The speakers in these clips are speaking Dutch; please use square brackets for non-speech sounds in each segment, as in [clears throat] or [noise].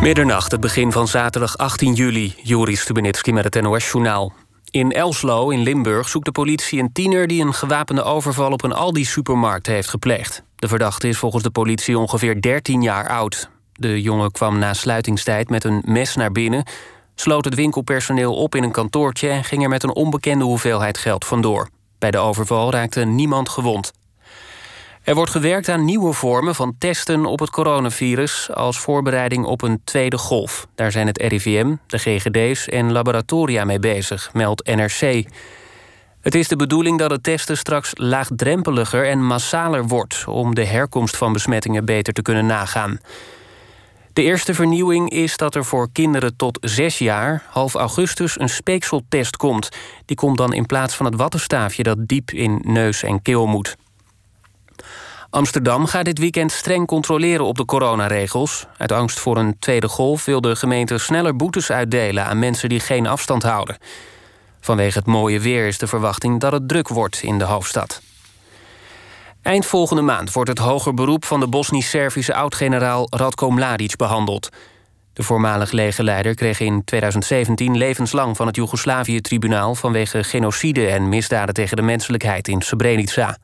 Middernacht, het begin van zaterdag 18 juli. Joris Stubenitski met het NOS-journaal. In Elslo in Limburg zoekt de politie een tiener... die een gewapende overval op een Aldi-supermarkt heeft gepleegd. De verdachte is volgens de politie ongeveer 13 jaar oud. De jongen kwam na sluitingstijd met een mes naar binnen... sloot het winkelpersoneel op in een kantoortje... en ging er met een onbekende hoeveelheid geld vandoor. Bij de overval raakte niemand gewond. Er wordt gewerkt aan nieuwe vormen van testen op het coronavirus als voorbereiding op een tweede golf. Daar zijn het RIVM, de GGD's en laboratoria mee bezig, meldt NRC. Het is de bedoeling dat het testen straks laagdrempeliger en massaler wordt om de herkomst van besmettingen beter te kunnen nagaan. De eerste vernieuwing is dat er voor kinderen tot zes jaar half augustus een speekseltest komt. Die komt dan in plaats van het wattenstaafje dat diep in neus en keel moet. Amsterdam gaat dit weekend streng controleren op de coronaregels. Uit angst voor een tweede golf wil de gemeente sneller boetes uitdelen aan mensen die geen afstand houden. Vanwege het mooie weer is de verwachting dat het druk wordt in de hoofdstad. Eind volgende maand wordt het hoger beroep van de Bosnisch-Servische oud-generaal Radko Mladic behandeld. De voormalig legerleider kreeg in 2017 levenslang van het Joegoslavië-tribunaal vanwege genocide en misdaden tegen de menselijkheid in Srebrenica.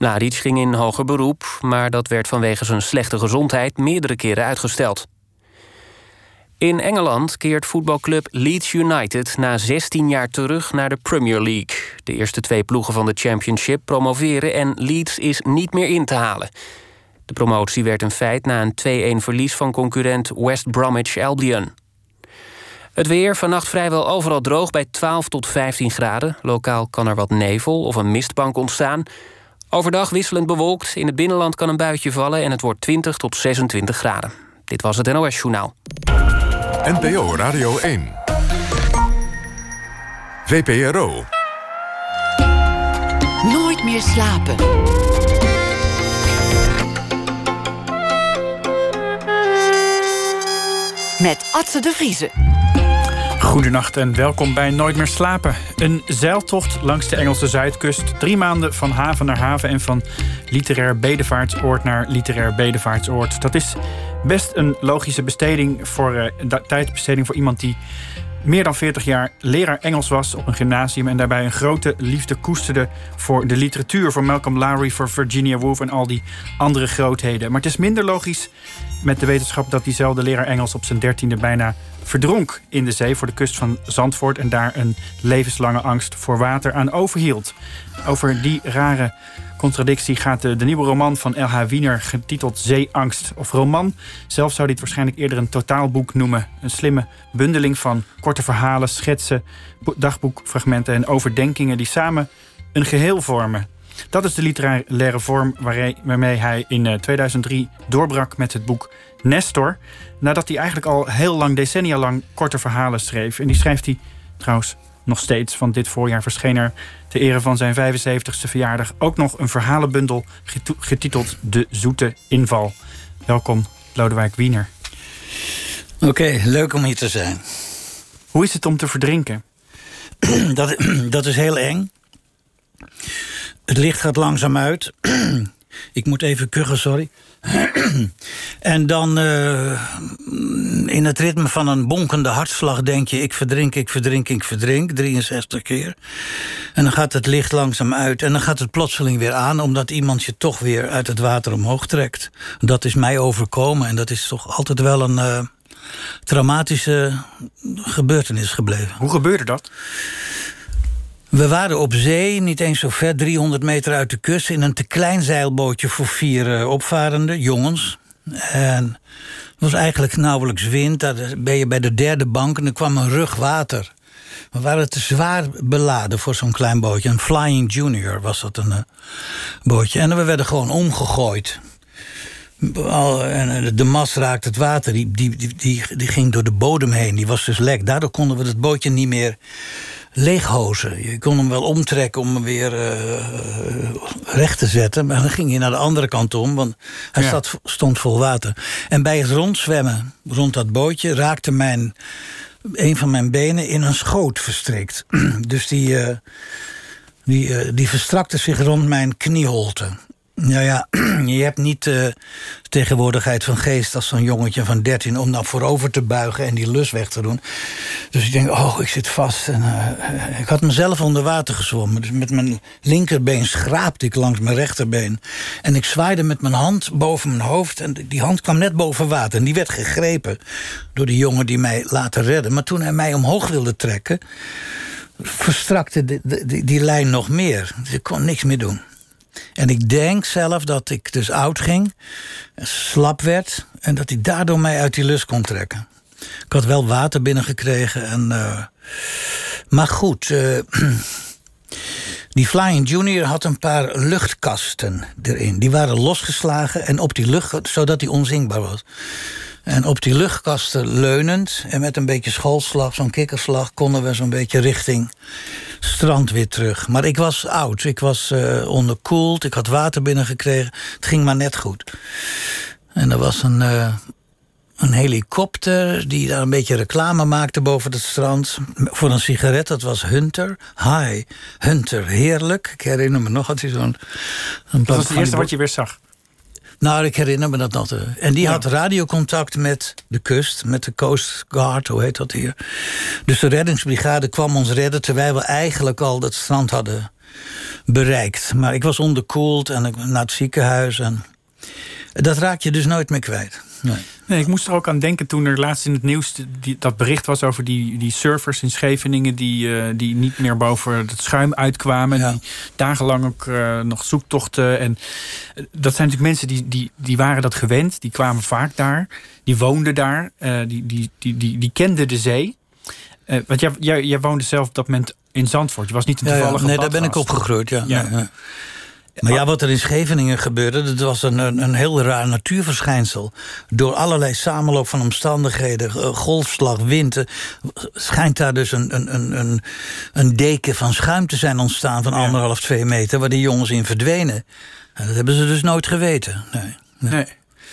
Mladic ging in hoger beroep, maar dat werd vanwege zijn slechte gezondheid meerdere keren uitgesteld. In Engeland keert voetbalclub Leeds United na 16 jaar terug naar de Premier League. De eerste twee ploegen van de Championship promoveren en Leeds is niet meer in te halen. De promotie werd een feit na een 2-1 verlies van concurrent West Bromwich Albion. Het weer vannacht vrijwel overal droog bij 12 tot 15 graden. Lokaal kan er wat nevel of een mistbank ontstaan. Overdag wisselend bewolkt. In het binnenland kan een buitje vallen en het wordt 20 tot 26 graden. Dit was het NOS Journaal. NPO Radio 1. VPRO. Nooit meer slapen. Met Atze de Vriezen. Goedenacht en welkom bij Nooit meer slapen. Een zeiltocht langs de Engelse zuidkust. Drie maanden van haven naar haven en van literair bedevaartsoord naar literair bedevaartsoord. Dat is best een logische besteding voor uh, tijdbesteding voor iemand die meer dan 40 jaar leraar Engels was op een gymnasium en daarbij een grote liefde koesterde voor de literatuur, voor Malcolm Lowry, voor Virginia Woolf en al die andere grootheden. Maar het is minder logisch met de wetenschap dat diezelfde leraar Engels op zijn dertiende bijna verdronk in de zee voor de kust van Zandvoort en daar een levenslange angst voor water aan overhield. Over die rare contradictie gaat de, nieuwe roman van L.H. Wiener getiteld Zeeangst. Of roman, zelf zou dit waarschijnlijk eerder een totaalboek noemen. Een slimme bundeling van korte verhalen, schetsen, dagboekfragmenten en overdenkingen die samen een geheel vormen. Dat is de literaire vorm waarmee hij in 2003 eh, doorbrak met het boek Nestor. Nadat hij eigenlijk al heel lang, decennia lang, korte verhalen schreef. En die schrijft hij trouwens nog steeds. Van dit voorjaar verscheen er ter ere van zijn 75ste verjaardag ook nog een verhalenbundel getiteld De Zoete Inval. Welkom, Lodewijk Wiener. Oké, leuk om hier te zijn. Hoe is het om te verdrinken? [clears throat] dat, [clears throat] dat is heel eng. Het licht gaat langzaam uit. [clears throat] Ik moet even kuchen, sorry. [clears throat] en dan uh, in het ritme van een bonkende hartslag denk je... ik verdrink, ik verdrink, ik verdrink, 63 keer. En dan gaat het licht langzaam uit en dan gaat het plotseling weer aan... omdat iemand je toch weer uit het water omhoog trekt. Dat is mij overkomen en dat is toch altijd wel een... Uh, traumatische gebeurtenis gebleven. Hoe gebeurde dat? We waren op zee, niet eens zo ver, 300 meter uit de kust... in een te klein zeilbootje voor vier uh, opvarenden, jongens. En was eigenlijk nauwelijks wind. Daar ben je bij de derde bank en er kwam een rug water. We waren te zwaar beladen voor zo'n klein bootje. Een Flying Junior was dat een uh, bootje. En we werden gewoon omgegooid. En de mast raakte het water, die, die, die, die ging door de bodem heen. Die was dus lek. Daardoor konden we het bootje niet meer leeghozen. Je kon hem wel omtrekken om hem weer uh, recht te zetten. Maar dan ging je naar de andere kant om, want hij ja. stond vol water. En bij het rondzwemmen rond dat bootje raakte mijn, een van mijn benen in een schoot verstrikt. [clears throat] dus die, uh, die, die verstrakte zich rond mijn knieholte. Nou ja, [clears throat] je hebt niet uh, tegenwoordigheid van geest als zo'n jongetje van 13 om nou voorover te buigen en die lus weg te doen. Dus ik denk, oh, ik zit vast. En, uh, ik had mezelf onder water gezwommen. Dus met mijn linkerbeen schraapte ik langs mijn rechterbeen. En ik zwaaide met mijn hand boven mijn hoofd. En die hand kwam net boven water. En die werd gegrepen door die jongen die mij later redde. Maar toen hij mij omhoog wilde trekken, verstrakte die, die, die lijn nog meer. Dus ik kon niks meer doen. En ik denk zelf dat ik dus oud ging, slap werd... en dat hij daardoor mij uit die lus kon trekken. Ik had wel water binnengekregen. En, uh, maar goed, uh, [clears throat] die Flying Junior had een paar luchtkasten erin. Die waren losgeslagen en op die lucht, zodat hij onzinkbaar was. En op die luchtkasten leunend en met een beetje schoolslag, zo'n kikkerslag... konden we zo'n beetje richting strand weer terug. Maar ik was oud, ik was uh, onderkoeld, ik had water binnengekregen. Het ging maar net goed. En er was een, uh, een helikopter die daar een beetje reclame maakte boven het strand. Voor een sigaret, dat was Hunter. Hi, Hunter, heerlijk. Ik herinner me nog dat hij zo'n... Dat was het eerste wat je weer zag. Nou, ik herinner me dat nog. En die had radiocontact met de kust, met de Coast Guard, hoe heet dat hier. Dus de reddingsbrigade kwam ons redden... terwijl we eigenlijk al dat strand hadden bereikt. Maar ik was onderkoeld en ik naar het ziekenhuis. En dat raak je dus nooit meer kwijt. Nee. Nee. ik moest er ook aan denken toen er laatst in het nieuws die, dat bericht was over die, die surfers in Scheveningen die, uh, die niet meer boven het schuim uitkwamen. Ja. Die dagenlang ook uh, nog zoektochten. En uh, dat zijn natuurlijk mensen die, die, die waren dat gewend. Die kwamen vaak daar. Die woonden daar. die, die, die, die, die kenden de zee. want jij, jij, jij woonde zelf op dat moment in Zandvoort. Je was niet een toevallige ja, ja. Nee, daar ben ik opgegroeid, ja. ja. Nee, maar ja, wat er in Scheveningen gebeurde, dat was een, een, een, heel raar natuurverschijnsel. Door allerlei samenloop van omstandigheden, golfslag, wind... Eh, schijnt daar dus een, een, een, een deken van schuim te zijn ontstaan... van anderhalf, twee meter, waar die jongens in verdwenen. En dat hebben ze dus nooit geweten. Nee. nee. nee.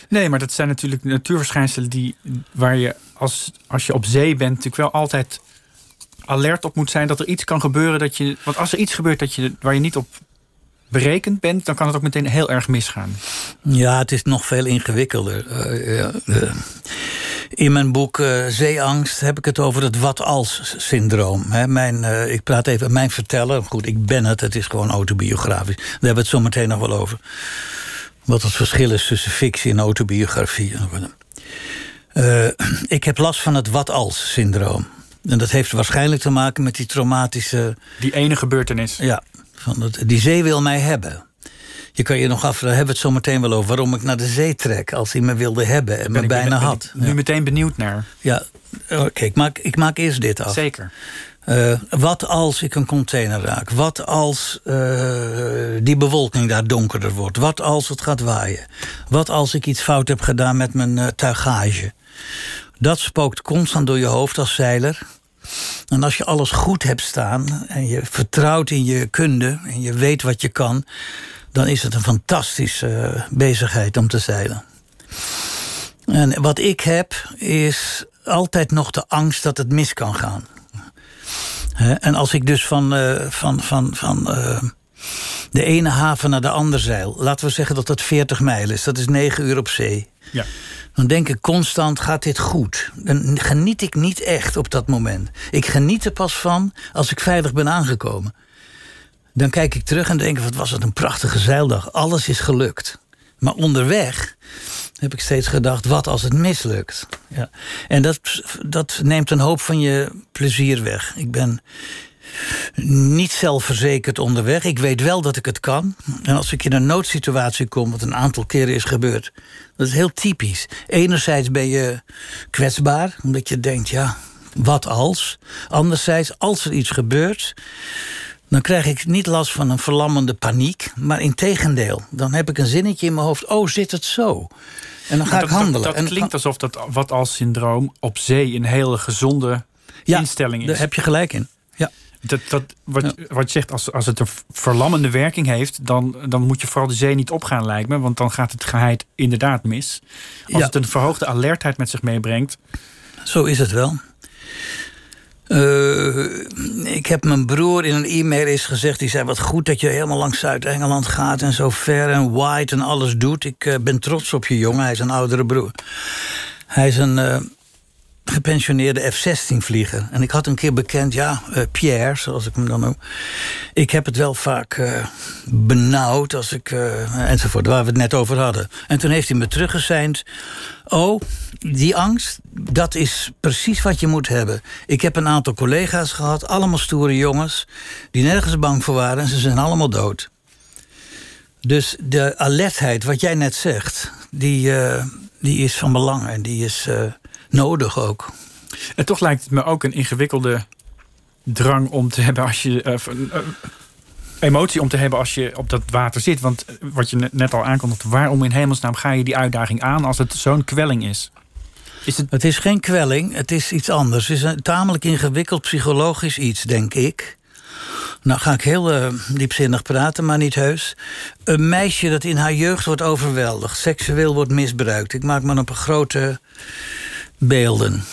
Nee, maar dat zijn natuurlijk natuurverschijnselen die, waar je als, als je op zee bent, natuurlijk wel altijd alert op moet zijn dat er iets kan gebeuren dat je. Want als er iets gebeurt dat je, waar je niet op berekend bent, dan kan het ook meteen heel erg misgaan. Ja, het is nog veel ingewikkelder. Uh, ja, uh, in mijn boek uh, Zeeangst heb ik het over het wat-als-syndroom. Mijn, ik praat even mijn vertellen. Goed, ik ben het, het is gewoon autobiografisch. Daar hebben we het zo meteen nog wel over. Wat het verschil is tussen fictie en autobiografie. ik heb last van het wat-als-syndroom. En dat heeft waarschijnlijk te maken met die traumatische... Die ene gebeurtenis. Ja, van die zee wil mij hebben. Je kan je nog af, daar hebben we het zo meteen wel over... waarom ik naar de zee trek als hij me wilde hebben en me bijna ben, had. nu meteen benieuwd naar. Ja, oké, ik, maak, ik maak eerst dit af. Zeker. Uh, wat als ik een container raak? Wat als uh, die bewolking daar donkerder wordt? Wat als het gaat waaien? Wat als ik iets fout heb gedaan met mijn uh, tuigage? Dat spookt constant door je hoofd als zeiler. En als je alles goed hebt staan en je vertrouwt in je kunde en je weet wat je kan, dan is het een fantastische eh, bezigheid om te zeilen. En wat ik heb, is altijd nog de angst dat het mis kan gaan. En als ik dus van, uh, van, van, van uh, de ene haven naar de andere zeil, laten we zeggen dat dat 40 mijl is, dat is 9 uur op zee. Ja dan denk ik constant, gaat dit goed? Dan geniet ik niet echt op dat moment. Ik geniet er pas van als ik veilig ben aangekomen. Dan kijk ik terug en denk, wat was het een prachtige zeildag. Alles is gelukt. Maar onderweg heb ik steeds gedacht, wat als het mislukt? Ja. En dat, dat neemt een hoop van je plezier weg. Ik ben niet zelfverzekerd onderweg. Ik weet wel dat ik het kan. En als ik in een noodsituatie kom, wat een aantal keren is gebeurd... dat is heel typisch. Enerzijds ben je kwetsbaar, omdat je denkt, ja, wat als? Anderzijds, als er iets gebeurt... dan krijg ik niet last van een verlammende paniek... maar in tegendeel, dan heb ik een zinnetje in mijn hoofd... oh, zit het zo? En dan ga ik handelen. Dat, dat klinkt alsof dat wat als syndroom op zee... een hele gezonde instelling is. daar heb je gelijk in. Ja. Dat, dat, wat, wat je zegt, als, als het een verlammende werking heeft, dan, dan moet je vooral de zee niet opgaan, lijkt me. Want dan gaat het geheid inderdaad mis. Als het een verhoogde alertheid met zich meebrengt. Zo is het wel. Uh, ik heb mijn broer in een e-mail eens gezegd... die zei, wat goed dat je helemaal langs Zuid-Engeland gaat... en zo ver en white en alles doet. Ik uh, ben trots op je jongen, hij is een oudere broer. Hij is een... Uh, gepensioneerde F-16-vlieger. En ik had een keer bekend, ja, uh, Pierre, zoals ik hem dan noem. Ik heb het wel vaak uh, benauwd, als ik, uh, enzovoort, waar we het net over hadden. En toen heeft hij me teruggeseind. Oh, die angst, dat is precies wat je moet hebben. Ik heb een aantal collega's gehad, allemaal stoere jongens... die nergens bang voor waren en ze zijn allemaal dood. Dus de alertheid, wat jij net zegt, die, die is van belang en die is nodig ook. En toch lijkt het me ook een ingewikkelde drang om te hebben als je. Uh, emotie om te hebben als je op dat water zit. Want wat je net al aankondigde, waarom in hemelsnaam ga je die uitdaging aan als het zo'n kwelling is? Is het... het is geen kwelling, het is iets anders. Het is een tamelijk ingewikkeld psychologisch iets, denk ik. Nou ga ik heel uh, diepzinnig praten, maar niet heus. Een meisje dat in haar jeugd wordt overweldigd, seksueel wordt misbruikt. Ik maak me op een grote beelden.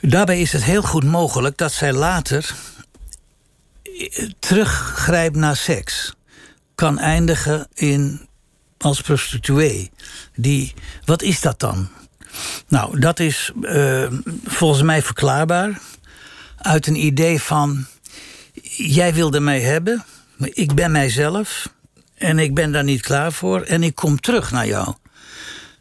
Daarbij is het heel goed mogelijk dat zij later teruggrijpt naar seks. Kan eindigen in als prostituee. Die, wat is dat dan? Nou, dat is uh, volgens mij verklaarbaar uit een idee van: jij wilde mij hebben, ik ben mijzelf en ik ben daar niet klaar voor en ik kom terug naar jou.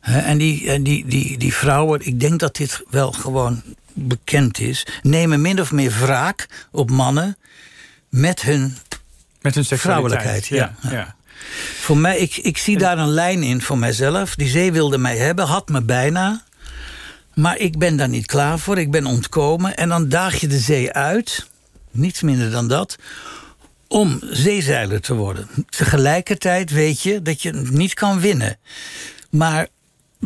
En die, en die, die, die vrouwen, ik denk dat dit wel gewoon bekend is, nemen min of meer wraak op mannen met hun, met hun vrouwelijkheid. Ja, ja. Voor mij, ik, ik zie daar een lijn in voor mijzelf. Die zee wilde mij hebben, had me bijna. Maar ik ben daar niet klaar voor, ik ben ontkomen. En dan daag je de zee uit, niets minder dan dat, om zeezeiler te worden. Tegelijkertijd weet je dat je niet kan winnen. Maar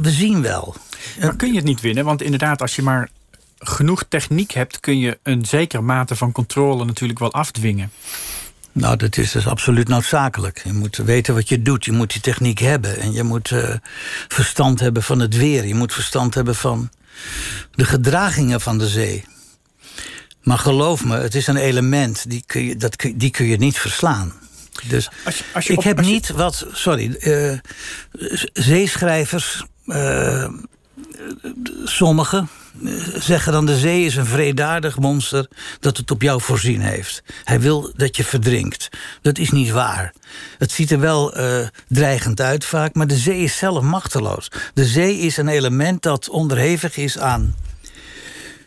we zien wel. Maar kun je het niet winnen? Want inderdaad, als je maar genoeg techniek hebt, kun je een zekere mate van controle natuurlijk wel afdwingen. Nou, dat is dus absoluut noodzakelijk. Je moet weten wat je doet. Je moet die techniek hebben. En je moet uh, verstand hebben van het weer. Je moet verstand hebben van de gedragingen van de zee. Maar geloof me, het is een element die kun je, dat, die kun je niet verslaan. Dus als je, als je ik heb niet wat. Sorry. Uh, zeeschrijvers uh, sommigen eh, zeggen dan de zee is een vredaardig monster dat het op jou voorzien heeft. Hij wil dat je verdrinkt. Dat is niet waar. Het ziet er wel uh, dreigend uit vaak, maar de zee is zelf machteloos. De zee is een element dat onderhevig is aan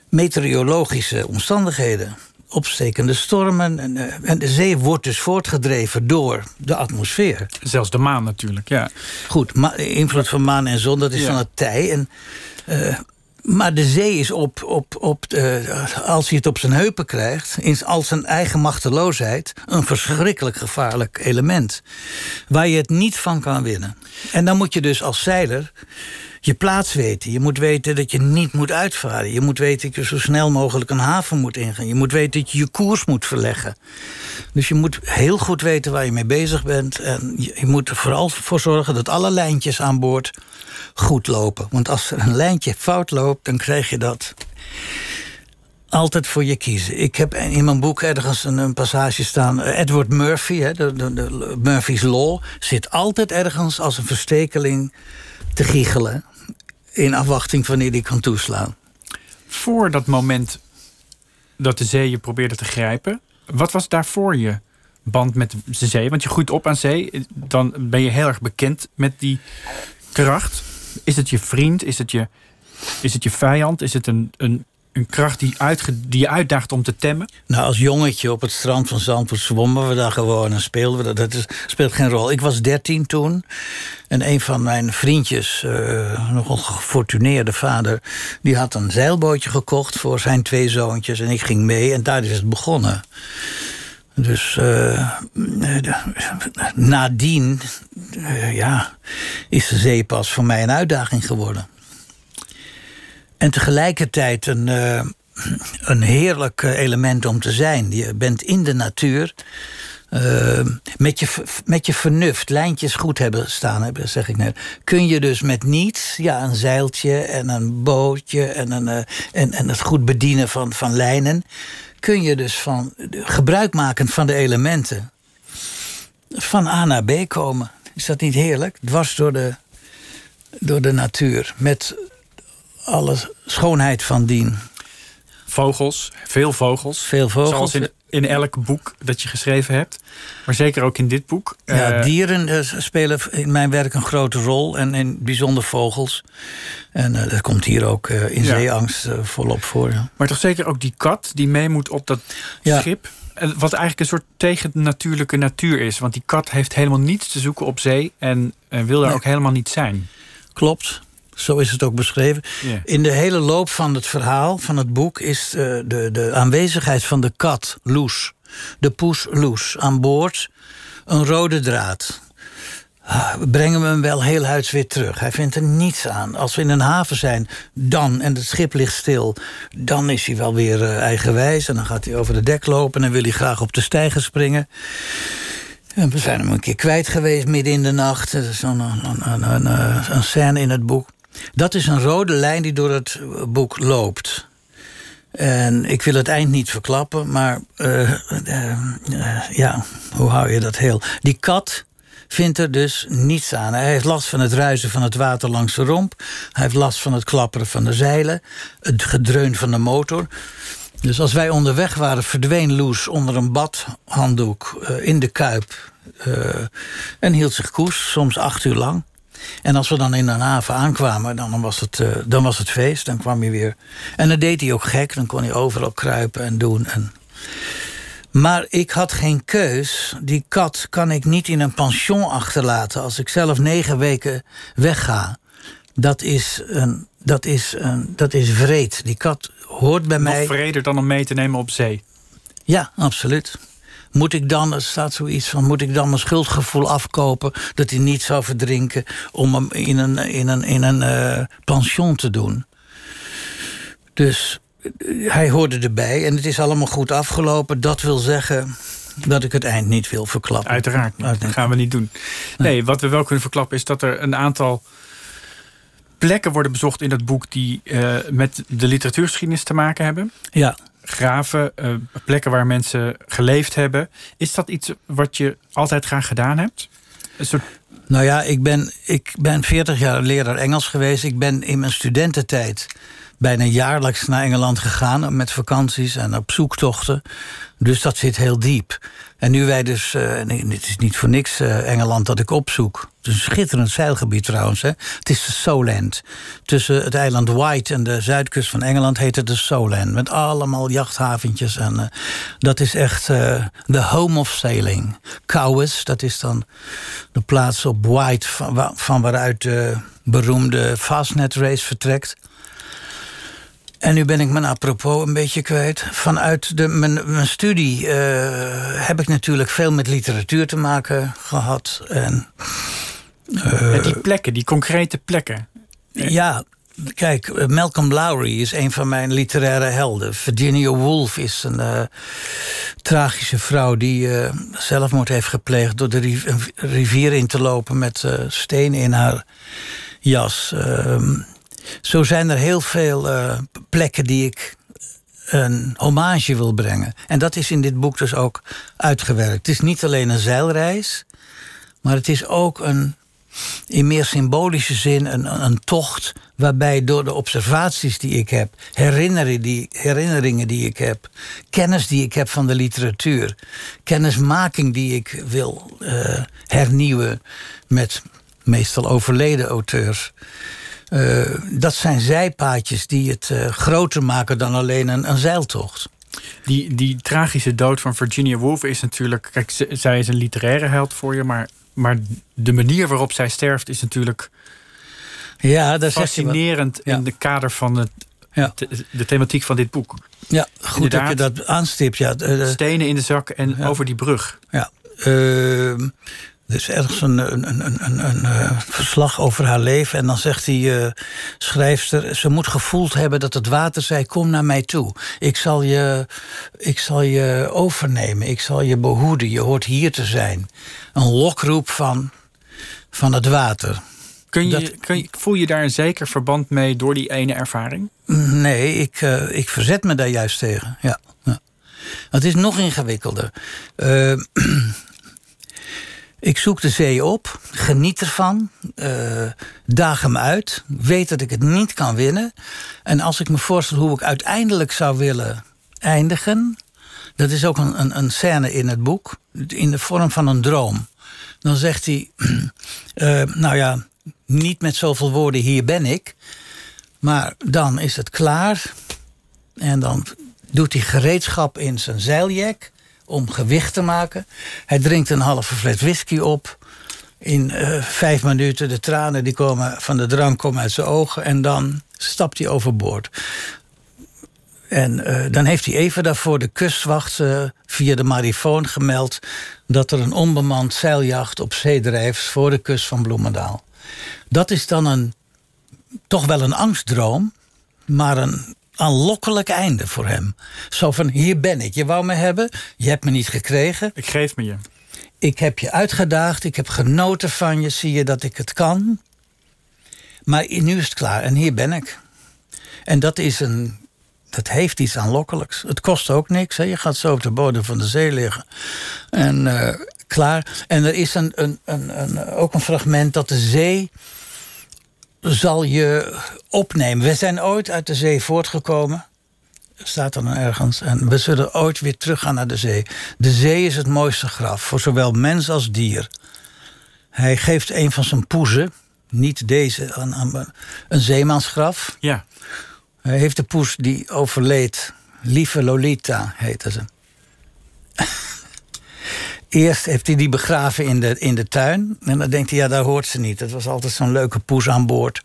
meteorologische omstandigheden opstekende stormen. En, uh, en, de zee wordt dus voortgedreven door de atmosfeer. Zelfs de maan natuurlijk, ja. Goed, invloed van maan en zon, dat is van het tij. En, uh, maar de zee is op, op, op als hij het op zijn heupen krijgt, is als zijn eigen machteloosheid een verschrikkelijk gevaarlijk element. Waar je het niet van kan winnen. En dan moet je dus als zeiler je plaats weten. Je moet weten dat je niet moet uitvaren. Je moet weten dat je zo snel mogelijk een haven moet ingaan. Je moet weten dat je je koers moet verleggen. Dus je moet heel goed weten waar je mee bezig bent. En je, moet er vooral voor zorgen dat alle lijntjes aan boord goed lopen. Want als er een lijntje fout loopt, dan krijg je dat altijd voor je kiezen. Ik heb in mijn boek ergens een, passage staan. Edward Murphy, hè, de, Murphy's Law, zit altijd ergens als een verstekeling te giechelen in afwachting wanneer die kan toeslaan. Voor dat moment dat de zee je probeerde te grijpen, wat was daarvoor je band met de zee? Want je groeit op aan zee, dan ben je heel erg bekend met die kracht. Is het je vriend? Is het je, is het je vijand? Is het een, een een kracht die, die je uitdaagt om te temmen? Nou, als jongetje op het strand van Zandvoort zwommen we daar gewoon en speelden we dat. Dat is, speelt geen rol. Ik was dertien toen. En een van mijn vriendjes, uh, nogal gefortuneerde vader... die had een zeilbootje gekocht voor zijn twee zoontjes. En ik ging mee en daar is het begonnen. Dus uh, nadien uh, ja, is de zee pas voor mij een uitdaging geworden. En tegelijkertijd een, een heerlijk element om te zijn. Je bent in de natuur. eh, met, je, met je vernuft lijntjes goed hebben staan, hebben, zeg ik net. Kun je dus met niets, ja, een zeiltje en een bootje en, een, en, en het goed bedienen van, van lijnen. Kun je dus van gebruik maken van de elementen. Van A naar B komen. Is dat niet heerlijk? Dwars door de, door de natuur. Met alle schoonheid van dien. Vogels, veel vogels. Veel vogels. Zoals in, in elk boek dat je geschreven hebt. Maar zeker ook in dit boek. Ja, uh, dieren uh, spelen in mijn werk een grote rol. En in bijzonder vogels. En uh, dat komt hier ook in ja. zeeangst volop voor. Ja. Maar toch zeker ook die kat die mee moet op dat ja. schip. Wat eigenlijk een soort tegennatuurlijke natuur is. Want die kat heeft helemaal niets te zoeken op zee. En wil daar nee. ook helemaal niet zijn. Klopt. Zo is het ook beschreven. Yeah. In de hele loop van het verhaal, van het boek, is de, de, de aanwezigheid van de kat, Loes, de poes Loes, aan boord een rode draad. We brengen hem wel heel huids weer terug. Hij vindt er niets aan. Als we in een haven zijn, dan, en het schip ligt stil... dan is hij wel weer uh, eigenwijs. En dan gaat hij over de dek lopen... en wil hij graag op de stijger springen. En we zijn hem een keer kwijt geweest midden in de nacht. Dat is een, een, een, een, een scène in het boek. Dat is een rode lijn die door het boek loopt. En ik wil het eind niet verklappen, maar uh, uh, uh, ja, hoe hou je dat heel? Die kat vindt er dus niets aan. Hij heeft last van het ruisen van het water langs de romp. Hij heeft last van het klapperen van de zeilen. Het gedreun van de motor. Dus als wij onderweg waren, verdween Loes onder een badhanddoek in de kuip. en hield zich koers, soms acht uur lang. En als we dan in een haven aankwamen, dan was, het, uh, dan was het feest. Dan kwam hij weer. En dan deed hij ook gek. Dan kon hij overal kruipen en doen. En... Maar ik had geen keus. Die kat kan ik niet in een pension achterlaten... als ik zelf negen weken wegga. Dat is, een, dat is, een, dat is vreed. Die kat hoort bij Nog mij... Nog vreder dan om mee te nemen op zee. Ja, absoluut. Moet ik dan, er staat zoiets van, moet ik dan mijn schuldgevoel afkopen dat hij niet zou verdrinken om hem in een, in een, in een uh, pension te doen? Dus hij hoorde erbij en het is allemaal goed afgelopen. Dat wil zeggen dat ik het eind niet wil verklappen. Uiteraard, niet. dat gaan we niet doen. Nee, wat we wel kunnen verklappen is dat er een aantal plekken worden bezocht in dat boek die uh, met de literatuurgeschiedenis te maken hebben. Ja graven, uh, plekken waar mensen geleefd hebben. Is dat iets wat je altijd graag gedaan hebt? Een soort... Nou ja, ik ben, ik ben 40 jaar leraar Engels geweest. Ik ben in mijn studententijd bijna jaarlijks naar Engeland gegaan met vakanties en op zoektochten. Dus dat zit heel diep. En nu wij dus, uh, nee, het is niet voor niks uh, Engeland dat ik opzoek. Het is een schitterend zeilgebied trouwens. Hè? Het is de Solent. Tussen het eiland White en de zuidkust van Engeland heet het de Solent. Met allemaal jachthaventjes. En uh, dat is echt de home of sailing. Cowes, dat is dan de plaats op White van waaruit de beroemde Fastnet race vertrekt. En nu ben ik mijn apropos een beetje kwijt. Vanuit de, mijn, mijn studie uh, heb ik natuurlijk veel met literatuur te maken gehad. En, uh, met die plekken, die concrete plekken. Ja, kijk, Malcolm Lowry is een van mijn literaire helden. Virginia Woolf is een uh, tragische vrouw die zelfmoord heeft gepleegd... door de rivier in te lopen met stenen in haar jas... Zo zijn er heel veel uh, plekken die ik een hommage wil brengen. En dat is in dit boek dus ook uitgewerkt. Het is niet alleen een zeilreis, maar het is ook een, in meer symbolische zin een, een tocht waarbij door de observaties die ik heb, herinneringen die, herinneringen die ik heb, kennis die ik heb van de literatuur, kennismaking die ik wil uh, hernieuwen met meestal overleden auteurs. Uh, dat zijn zijpaadjes die het uh, groter maken dan alleen een, een zeiltocht. Die, die tragische dood van Virginia Woolf is natuurlijk... Kijk, zij is een literaire held voor je... maar, maar de manier waarop zij sterft is natuurlijk... Ja, dat fascinerend ja. in de kader van het, ja. de, de, thematiek van dit boek. Ja, goed Inderdaad, dat je dat aanstipt. Ja. Stenen in de zak en over die brug. Ja. Uh, Dus ergens een, een, een, een, een uh, verslag over haar leven. En dan zegt die uh, schrijfster... ze moet gevoeld hebben dat het water zei... kom naar mij toe. Ik zal, je, ik zal je overnemen. Ik zal je behoeden. Je hoort hier te zijn. Een lokroep van, van het water. Kun je, kun je, voel je daar een zeker verband mee door die ene ervaring? Nee, ik, uh, ik verzet me daar juist tegen. Ja. ja. Het is nog ingewikkelder. Uh, [clears throat] ik zoek de zee op, geniet ervan, uh, daag hem uit, weet dat ik het niet kan winnen. En als ik me voorstel hoe ik uiteindelijk zou willen eindigen, dat is ook een, een, een scène in het boek, in de vorm van een droom. Dan zegt hij, uh, [clears throat] nou ja, niet met zoveel woorden, hier ben ik. Maar dan is het klaar. En dan doet hij gereedschap in zijn zeiljek om gewicht te maken. Hij drinkt een halve fles whisky op. In uh, vijf minuten, de tranen die komen van de drank komen uit zijn ogen. En dan stapt hij overboord. En uh, dan heeft hij even daarvoor de kustwacht uh, via de marifoon gemeld... dat er een onbemand zeiljacht op zee drijft voor de kust van Bloemendaal. Dat is dan een, toch wel een angstdroom, maar een aanlokkelijk einde voor hem. Zo van, hier ben ik, je wou me hebben, je hebt me niet gekregen. Ik geef me je. Ik heb je uitgedaagd, ik heb genoten van je, zie je dat ik het kan. Maar nu is het klaar en hier ben ik. En dat is een, dat heeft iets aanlokkelijks. Het kost ook niks. Hè? Je gaat zo op de bodem van de zee liggen. En uh, klaar. En er is een, een, een, een, ook een fragment dat de zee zal je opnemen. We zijn ooit uit de zee voortgekomen. Staat er dan ergens. En we zullen ooit weer teruggaan naar de zee. De zee is het mooiste graf. Voor zowel mens als dier. Hij geeft een van zijn poezen. Niet deze. Een, een zeemansgraf. Ja. Hij heeft de poes die overleed. Lieve Lolita heette ze. Eerst heeft hij die begraven in de, in de tuin. En dan denkt hij, ja, daar hoort ze niet. Het was altijd zo'n leuke poes aan boord.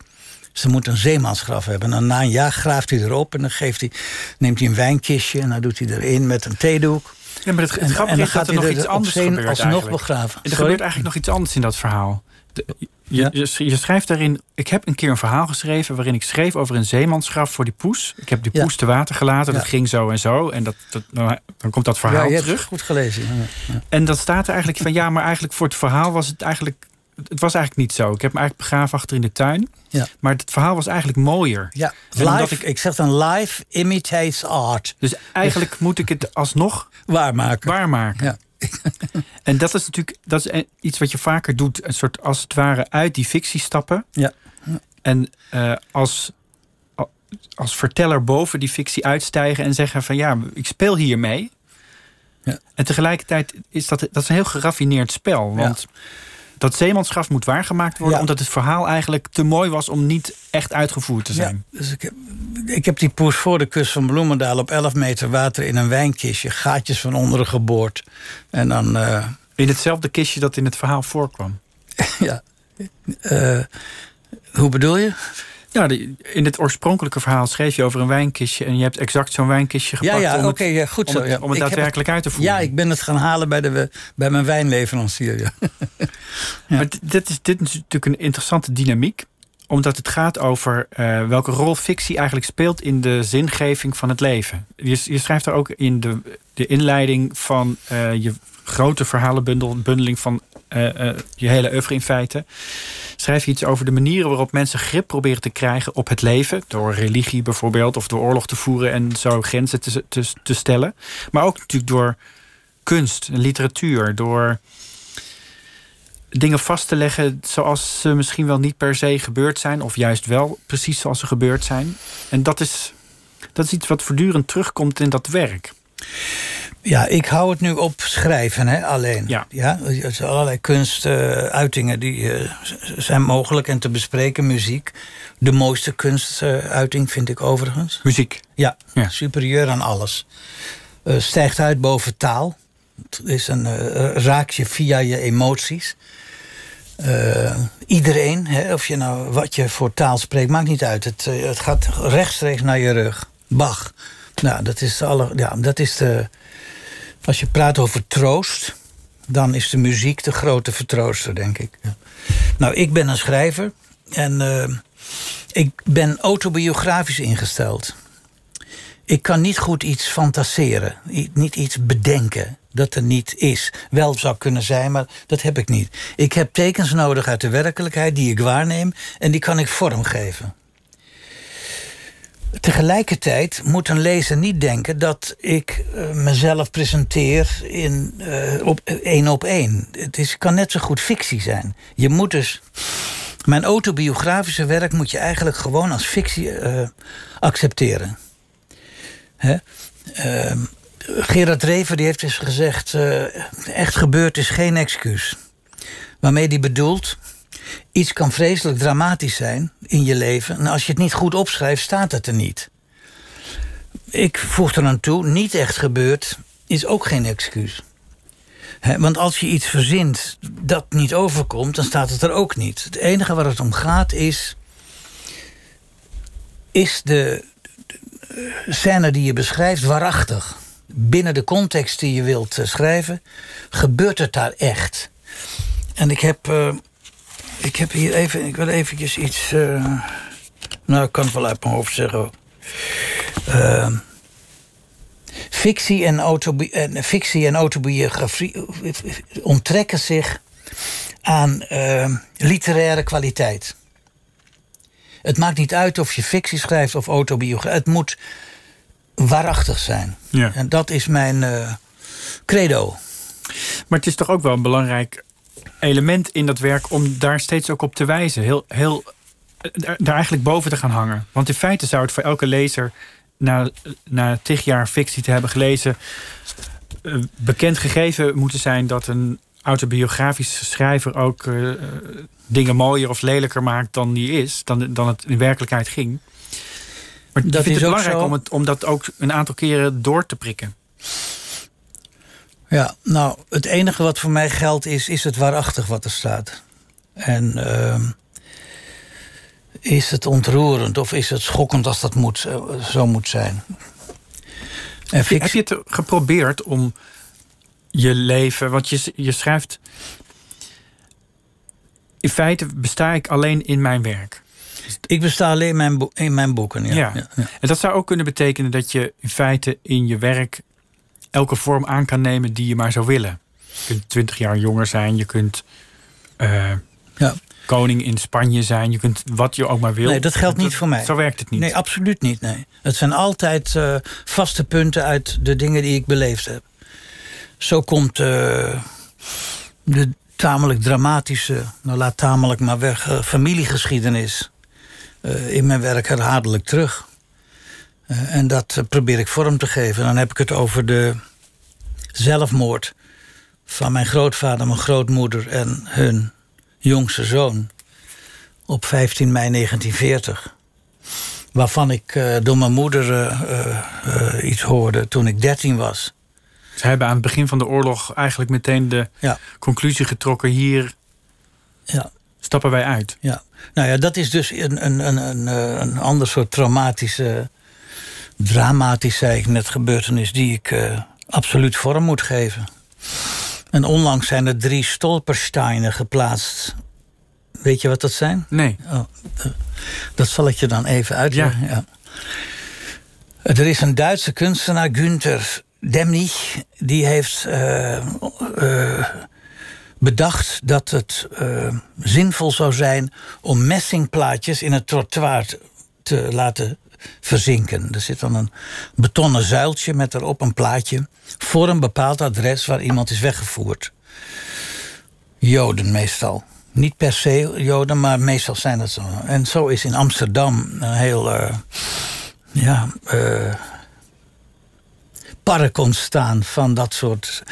Ze moet een zeemansgraf hebben. En na een jaar graaft hij erop en dan geeft hij, neemt hij een wijnkistje... en dan doet hij erin met een theedoek. Ja, maar het, het grappige is dat er nog iets anders gebeurt alsnog begraven. Er gebeurt eigenlijk nog iets anders in dat verhaal. De, ja. je, je, schrijft daarin... Ik heb een keer een verhaal geschreven... waarin ik schreef over een zeemansgraf voor die poes. Ik heb die poes te water gelaten. Dat ging zo en zo. En dat, dat, dan komt dat verhaal terug. goed gelezen. En dan staat er eigenlijk van... ja, maar eigenlijk voor het verhaal was het eigenlijk... Het was eigenlijk niet zo. Ik heb me eigenlijk begraven achter in de tuin. Ja. Maar het verhaal was eigenlijk mooier. Ja, live, ik, ik zeg dan live imitates art. Dus eigenlijk dus, moet ik het alsnog waarmaken. waarmaken. Ja. [laughs] en dat is natuurlijk dat is iets wat je vaker doet. Een soort als het ware uit die fictie stappen. Ja. En uh, als, als verteller boven die fictie uitstijgen en zeggen van ja, ik speel hiermee. Ja. En tegelijkertijd is dat, dat is een heel geraffineerd spel. Want ja. Dat zeemanschap moet waargemaakt worden... Ja. omdat het verhaal eigenlijk te mooi was om niet echt uitgevoerd te zijn. Ja, dus ik, heb, ik heb die poes voor de kust van Bloemendaal... op 11 meter water in een wijnkistje, gaatjes van onderen geboord. En dan... Uh... In hetzelfde kistje dat in het verhaal voorkwam. [laughs] ja. Uh, hoe bedoel je? Ja, in het oorspronkelijke verhaal schreef je over een wijnkistje... en je hebt exact zo'n wijnkistje gepakt ja, ja, om, okay, het, goed om, zo, het, ja. om het daadwerkelijk uit te voeren. Ja, ik ben het gaan halen bij, de, bij mijn wijnleverancier. Ja. [laughs] ja. Maar dit is, dit is natuurlijk een interessante dynamiek omdat het gaat over uh, welke rol fictie eigenlijk speelt in de zingeving van het leven. Je, je schrijft er ook in de, de inleiding van uh, je grote verhalenbundeling van je hele oeuvre in feite. Schrijf je iets over de manieren waarop mensen grip proberen te krijgen op het leven. Door religie bijvoorbeeld, of door oorlog te voeren en zo grenzen te stellen. Maar ook natuurlijk door kunst en literatuur, door dingen vast te leggen zoals ze misschien wel niet per se gebeurd zijn, of juist wel precies zoals ze gebeurd zijn. En dat is, dat is iets wat voortdurend terugkomt in dat werk. Ja, ik hou het nu op schrijven hè, alleen. Ja. Ja, zijn allerlei kunstuitingen die uh, zijn mogelijk en te bespreken. Muziek. De mooiste kunstuiting vind ik overigens. Muziek? Ja, ja. superieur aan alles. Uh, stijgt uit boven taal. Het is een uh, raak je via je emoties. Iedereen, hè, of je nou wat je voor taal spreekt, maakt niet uit. Het, het gaat rechtstreeks naar je rug. Bach. Nou, dat is, alle, ja, dat is de. Als je praat over troost. Dan is de muziek de grote vertrooster, denk ik. Ja. Nou, ik ben een schrijver en uh, ik ben autobiografisch ingesteld. Ik kan niet goed iets fantaseren, niet iets bedenken dat er niet is. Wel zou kunnen zijn, maar dat heb ik niet. Ik heb tekens nodig uit de werkelijkheid die ik waarneem en die kan ik vormgeven. Tegelijkertijd moet een lezer niet denken dat ik uh, mezelf presenteer in, uh, op één op één. Het is, kan net zo goed fictie zijn. Je moet dus. Mijn autobiografische werk moet je eigenlijk gewoon als fictie accepteren. Hè? Ehm, Gerard Rever die heeft eens gezegd: echt gebeurd is geen excuus. Waarmee hij bedoelt Iets kan vreselijk dramatisch zijn in je leven. En als je het niet goed opschrijft, staat het er niet. Ik voeg er aan toe, niet echt gebeurd, is ook geen excuus. want als je iets verzint dat niet overkomt, dan staat het er ook niet. Het enige waar het om gaat is. Is de, scène die je beschrijft waarachtig? Binnen de context die je wilt eh, schrijven, gebeurt het daar echt? En ik heb. Uh, ik heb hier even, ik wil eventjes iets. Uh, nou, ik kan het wel uit mijn hoofd zeggen. Uh, fictie, en autobi en, fictie en autobiografie onttrekken zich aan uh, literaire kwaliteit. Het maakt niet uit of je fictie schrijft of autobiografie. Het moet waarachtig zijn. Ja. En dat is mijn credo. Maar het is toch ook wel een belangrijk element in dat werk om daar steeds ook op te wijzen. Heel, heel, daar eigenlijk boven te gaan hangen. Want in feite zou het voor elke lezer na, na tig jaar fictie te hebben gelezen, eh, bekend gegeven moeten zijn dat een autobiografische schrijver ook uh, dingen mooier of lelijker maakt dan die is, dan, dan het in werkelijkheid ging. Maar dat is het belangrijk om, het, om dat ook een aantal keren door te prikken. Ja, nou, het enige wat voor mij geldt is, is het waarachtig wat er staat. En uh, is het ontroerend of is het schokkend als dat moet, eh, zo moet zijn? En heb, je, heb je het geprobeerd om je leven, want je, je schrijft. In feite besta ik alleen in mijn werk. Ik besta alleen in mijn, in mijn boeken. Ja. Ja. ja. En dat zou ook kunnen betekenen dat je in feite in je werk elke vorm aan kan nemen die je maar zou willen. Je kunt twintig jaar jonger zijn, je kunt uh, ja. koning in Spanje zijn, je kunt wat je ook maar wil. Nee, dat geldt niet voor mij. Zo werkt het niet. Nee, absoluut niet. Nee. Het zijn altijd uh, vaste punten uit de dingen die ik beleefd heb. Zo komt uh, de tamelijk dramatische, nou laat tamelijk maar weg, familiegeschiedenis in mijn werk herhaaldelijk terug. Uh, en dat probeer ik vorm te geven. Dan heb ik het over de zelfmoord van mijn grootvader, mijn grootmoeder en hun jongste zoon op 15 mei 1940. Waarvan ik uh, door mijn moeder uh, iets hoorde toen ik 13 was. Ze hebben aan het begin van de oorlog eigenlijk meteen de ja. conclusie getrokken: hier ja. stappen wij uit. Ja, nou ja, dat is dus een, een, een, een, een ander soort traumatische dramatisch, zei ik net, gebeurtenis die ik uh, absoluut vorm moet geven. En onlangs zijn er drie stolpersteinen geplaatst. Weet je wat dat zijn? Nee. Oh, dat zal ik je dan even uitleggen. Ja. ja. Er is een Duitse kunstenaar, Günther Demnig, die heeft uh, bedacht dat het zinvol zou zijn om messingplaatjes in het trottoir te laten verzinken. Er zit dan een betonnen zuiltje met erop een plaatje voor een bepaald adres waar iemand is weggevoerd. Joden meestal. Niet per se Joden, maar meestal zijn het zo. En zo is in Amsterdam een heel. Uh, ja. Uh, park ontstaan van dat soort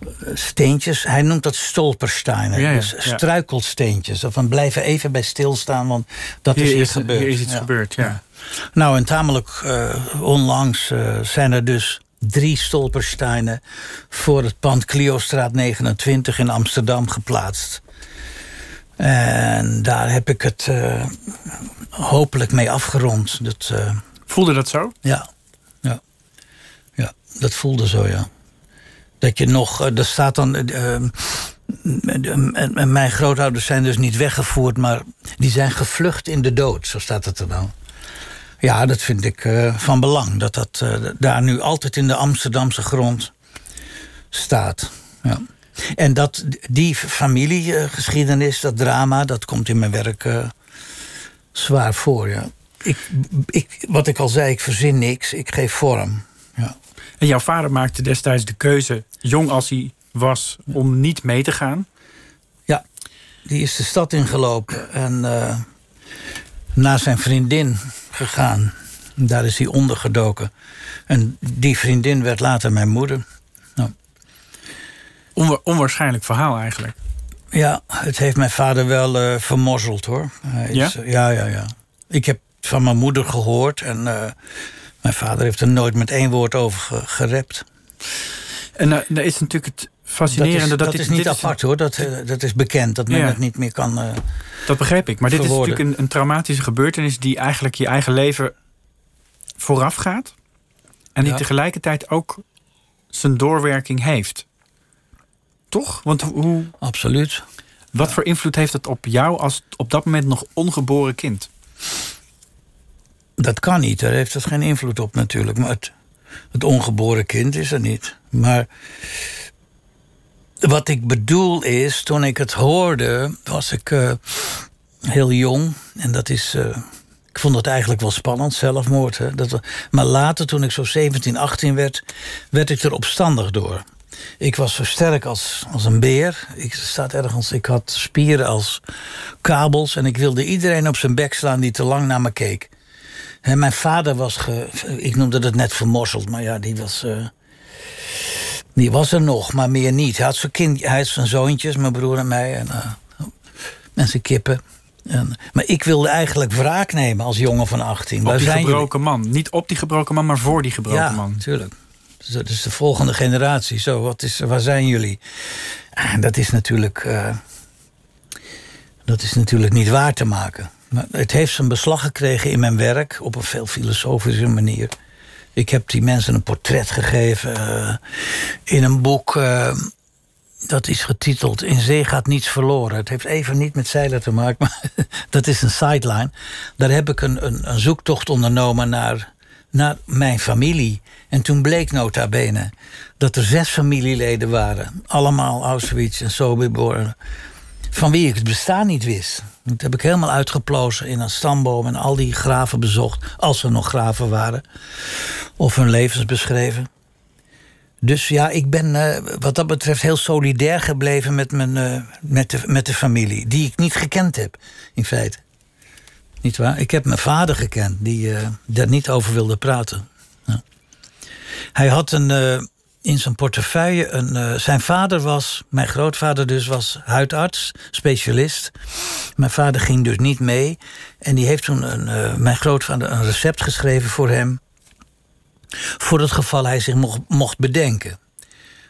eh, steentjes. Hij noemt dat stolpersteinen. Ja, ja, dus struikelsteentjes. Of van blijven even bij stilstaan, want dat hier is iets gebeurd. Hier is iets gebeurd, ja. Nou, en tamelijk uh, onlangs uh, zijn er dus drie stolpersteinen voor het pand Cliostraat 29 in Amsterdam geplaatst. En daar heb ik het uh, hopelijk mee afgerond. Dat, voelde dat zo? Ja. ja. Ja, dat voelde zo, ja. Dat je nog, er staat dan. Uh, mijn grootouders zijn dus niet weggevoerd, maar die zijn gevlucht in de dood, zo staat het er dan. Ja, dat vind ik uh, van belang. Dat dat uh, daar nu altijd in de Amsterdamse grond staat. Ja. En dat die familiegeschiedenis, dat drama, dat komt in mijn werk uh, zwaar voor. Ja. Ik, ik, wat ik al zei, ik verzin niks, ik geef vorm. Ja. En jouw vader maakte destijds de keuze, jong als hij was, om niet mee te gaan. Ja, die is de stad ingelopen en naar zijn vriendin gegaan. Daar is hij ondergedoken. En die vriendin werd later mijn moeder. Nou. onwaarschijnlijk verhaal eigenlijk. Ja, het heeft mijn vader wel uh, vermorzeld hoor. ja? Is, ja, ja, ja. Ik heb van mijn moeder gehoord en uh, mijn vader heeft er nooit met één woord over gerept. En daar is natuurlijk het fascinerende. Dat is, dat is niet apart hoor, dat, dat is bekend dat men Ja. het niet meer kan. eh, Dat begrijp ik. Maar dit is natuurlijk een, een traumatische gebeurtenis die eigenlijk je eigen leven vooraf gaat. En die Ja. tegelijkertijd ook zijn doorwerking heeft. Toch? Want hoe, absoluut. wat voor invloed heeft het op jou als op dat moment nog ongeboren kind? Dat kan niet, daar heeft het geen invloed op natuurlijk. Maar het, het ongeboren kind is er niet. Maar wat ik bedoel is, toen ik het hoorde, was ik eh, heel jong. En dat is. eh, ik vond het eigenlijk wel spannend, zelfmoord. Dat, maar later, toen ik zo 17, 18 werd, werd ik er opstandig door. Ik was zo sterk als, als een beer. Ik staat ergens, ik had spieren als kabels. En ik wilde iedereen op zijn bek slaan die te lang naar me keek. Hè, mijn vader was, ge, ik noemde het net vermorzeld, maar ja, die was. eh, die was er nog, maar meer niet. Hij had zijn, kind, hij had zijn zoontjes, mijn broer en mij. En, eh, en zijn kippen. En, maar ik wilde eigenlijk wraak nemen als jongen van 18. Op die zijn jullie? gebroken man. Niet op die gebroken man, maar voor die gebroken ja, man. natuurlijk. Dus dat is de volgende generatie. Zo, wat is, waar zijn jullie? En dat is natuurlijk. eh, dat is natuurlijk niet waar te maken. Maar het heeft zijn beslag gekregen in mijn werk op een veel filosofische manier. Ik heb die mensen een portret gegeven eh, in een boek. eh, dat is getiteld In Zee gaat niets verloren. Het heeft even niet met zeilen te maken, [laughs] maar dat is een sideline. Daar heb ik een, een, een zoektocht ondernomen naar, naar mijn familie. En toen bleek nota bene dat er zes familieleden waren. Allemaal Auschwitz en Sobibor. Van wie ik het bestaan niet wist. Dat heb ik helemaal uitgeplozen in een stamboom en al die graven bezocht. Als er nog graven waren. Of hun levens beschreven. Dus ja, ik ben eh, wat dat betreft heel solidair gebleven met, mijn, eh, met, de, met de familie. Die ik niet gekend heb, in feite. Niet waar? Ik heb mijn vader gekend, die eh, daar niet over wilde praten. Ja. Hij had een, in zijn portefeuille een. eh, zijn vader was, mijn grootvader dus, was huidarts, specialist. Mijn vader ging dus niet mee. En die heeft toen een, eh, mijn grootvader een recept geschreven voor hem. Voor het geval hij zich mocht, bedenken.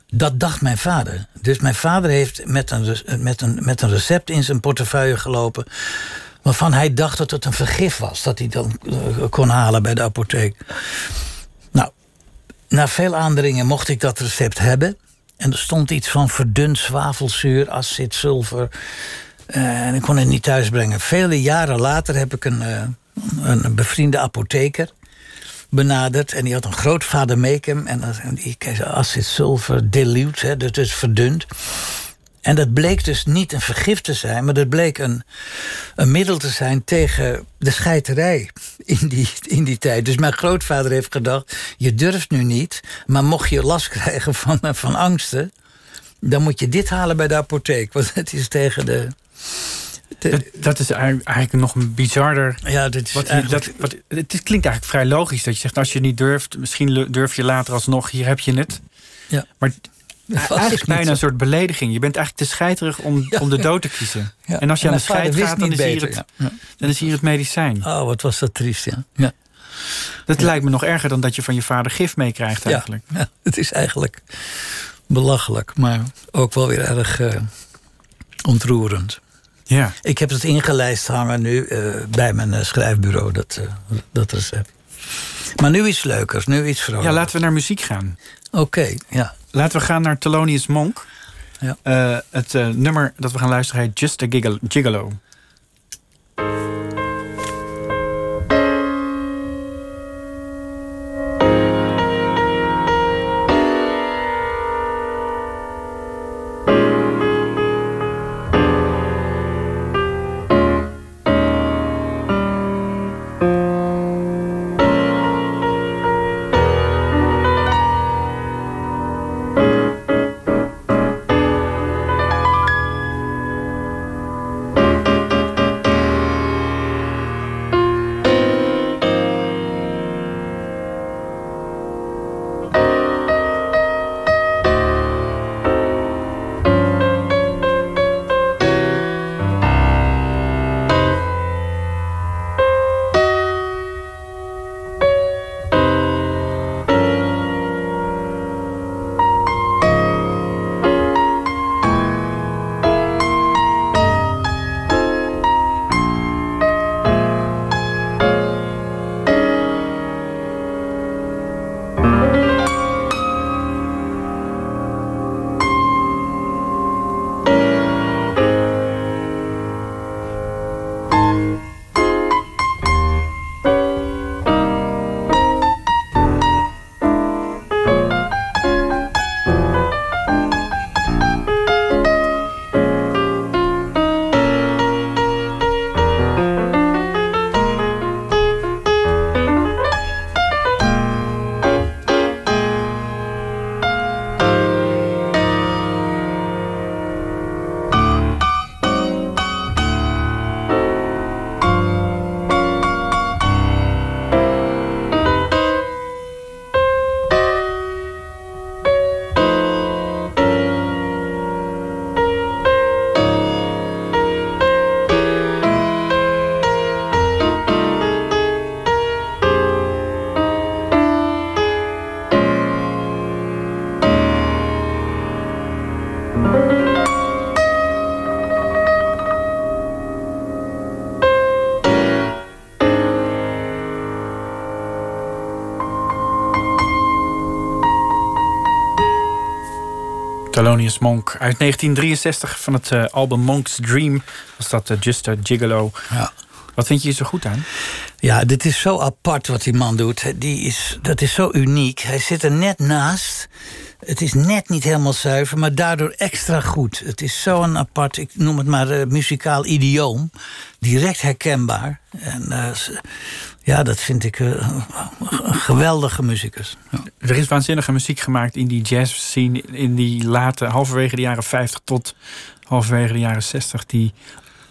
Dat dacht mijn vader. Dus mijn vader heeft met een, met, een, met een recept in zijn portefeuille gelopen. waarvan hij dacht dat het een vergif was. Dat hij dan eh, kon halen bij de apotheek. Na veel aandringen mocht ik dat recept hebben. En er stond iets van verdund zwavelzuur, acid, zilver. Eh, en ik kon het niet thuisbrengen. Vele jaren later heb ik een, eh, een, bevriende apotheker benaderd. En die had een grootvader Meekem. En dat- en die kreeg acid sulfur dilute, hè, is verdund. En dat bleek dus niet een vergif te zijn, maar dat bleek een, een middel te zijn tegen de scheiterij in die, in die tijd. Dus mijn grootvader heeft gedacht: je durft nu niet, maar mocht je last krijgen van, van angsten, dan moet je dit halen bij de apotheek. Want het is tegen de. Dat, dat is eigenlijk nog een bizarder. ja, dit is Wat, eigenlijk- dat, wat, het klinkt eigenlijk vrij logisch dat je zegt: als je niet durft, misschien durf je later alsnog, hier heb je het. Ja. Maar eigenlijk bijna zo. een soort belediging. Je bent eigenlijk te scheiterig om, [laughs] Ja, om de dood te kiezen. Ja. En als je En aan de scheid gaat, dan is, hier het, dan is hier het medicijn. Oh, wat was dat triest, ja. ja. Dat lijkt me nog erger dan dat je van je vader gif meekrijgt eigenlijk. ja, het is eigenlijk belachelijk, maar ook wel weer erg eh, ontroerend. Ja. Ik heb het ingelijst hangen nu eh, bij mijn eh, schrijfbureau, dat, dat recept. Maar nu iets leukers, nu iets vrolijker. ja, laten we naar muziek gaan. Oké, ja. Laten we gaan naar Thelonious Monk. Ja. Eh, het eh, nummer dat we gaan luisteren heet Just a Gigolo. Thelonious Monk uit 1963 van het uh, album Monk's Dream. Was dat uh, Just a Gigolo. Ja. Wat vind je hier zo goed aan? Ja, dit is zo apart wat die man doet. Die is, dat is zo uniek. Hij zit er net naast. Het is net niet helemaal zuiver, maar daardoor extra goed. Het is zo'n apart, ik noem het maar uh, muzikaal idioom. Direct herkenbaar. En ja, dat vind ik een geweldige muzikus. Er is waanzinnige muziek gemaakt in die jazz scene in die late, halverwege de jaren 50 tot halverwege de jaren 60, die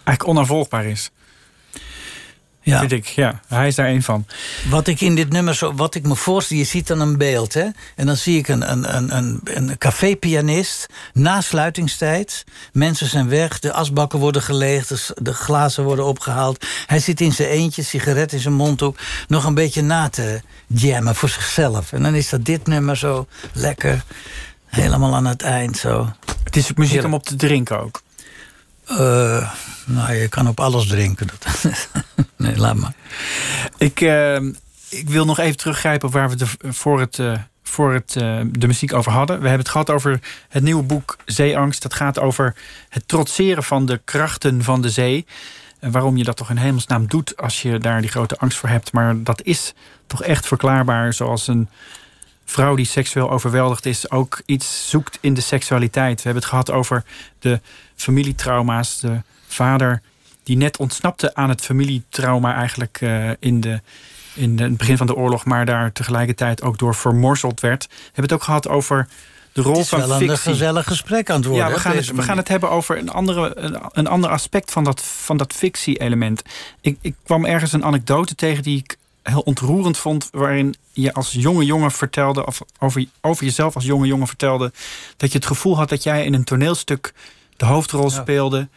eigenlijk onafvolgbaar is. Ja. Vind ik, ja. Hij is daar een van. Wat ik in dit nummer, zo, wat ik me voorstel, je ziet dan een beeld, hè? En dan zie ik een, een, een, een, een cafépianist na sluitingstijd. Mensen zijn weg, de asbakken worden geleegd, de, de glazen worden opgehaald. Hij zit in zijn eentje, sigaret in zijn mondhoek, nog een beetje na te jammen voor zichzelf. En dan is dat dit nummer zo lekker, helemaal aan het eind zo. Het is muziek om op te drinken ook. Uh, nou, je kan op alles drinken. [laughs] nee, laat maar. Ik, uh, ik wil nog even teruggrijpen waar we de, voor, het, uh, voor het, de muziek over hadden. We hebben het gehad over het nieuwe boek Zeeangst. Dat gaat over het trotseren van de krachten van de zee. En waarom je dat toch in hemelsnaam doet als je daar die grote angst voor hebt. Maar dat is toch echt verklaarbaar zoals een vrouw die seksueel overweldigd is ook iets zoekt in de seksualiteit. We hebben het gehad over de familietrauma's. De vader die net ontsnapte aan het familietrauma eigenlijk uh, in, de, in de, het begin van de oorlog, maar daar tegelijkertijd ook door vermorzeld werd. We hebben het ook gehad over de rol van fictie. Het is wel een gezellig gesprek aan het worden. Ja, we gaan, het, we gaan het hebben over een, andere, een, een ander aspect van dat, van dat fictie-element. Ik, ik kwam ergens een anekdote tegen die ik heel ontroerend vond. Waarin je als jonge jongen vertelde, of over, over jezelf als jonge jongen vertelde. dat je het gevoel had dat jij in een toneelstuk de hoofdrol speelde.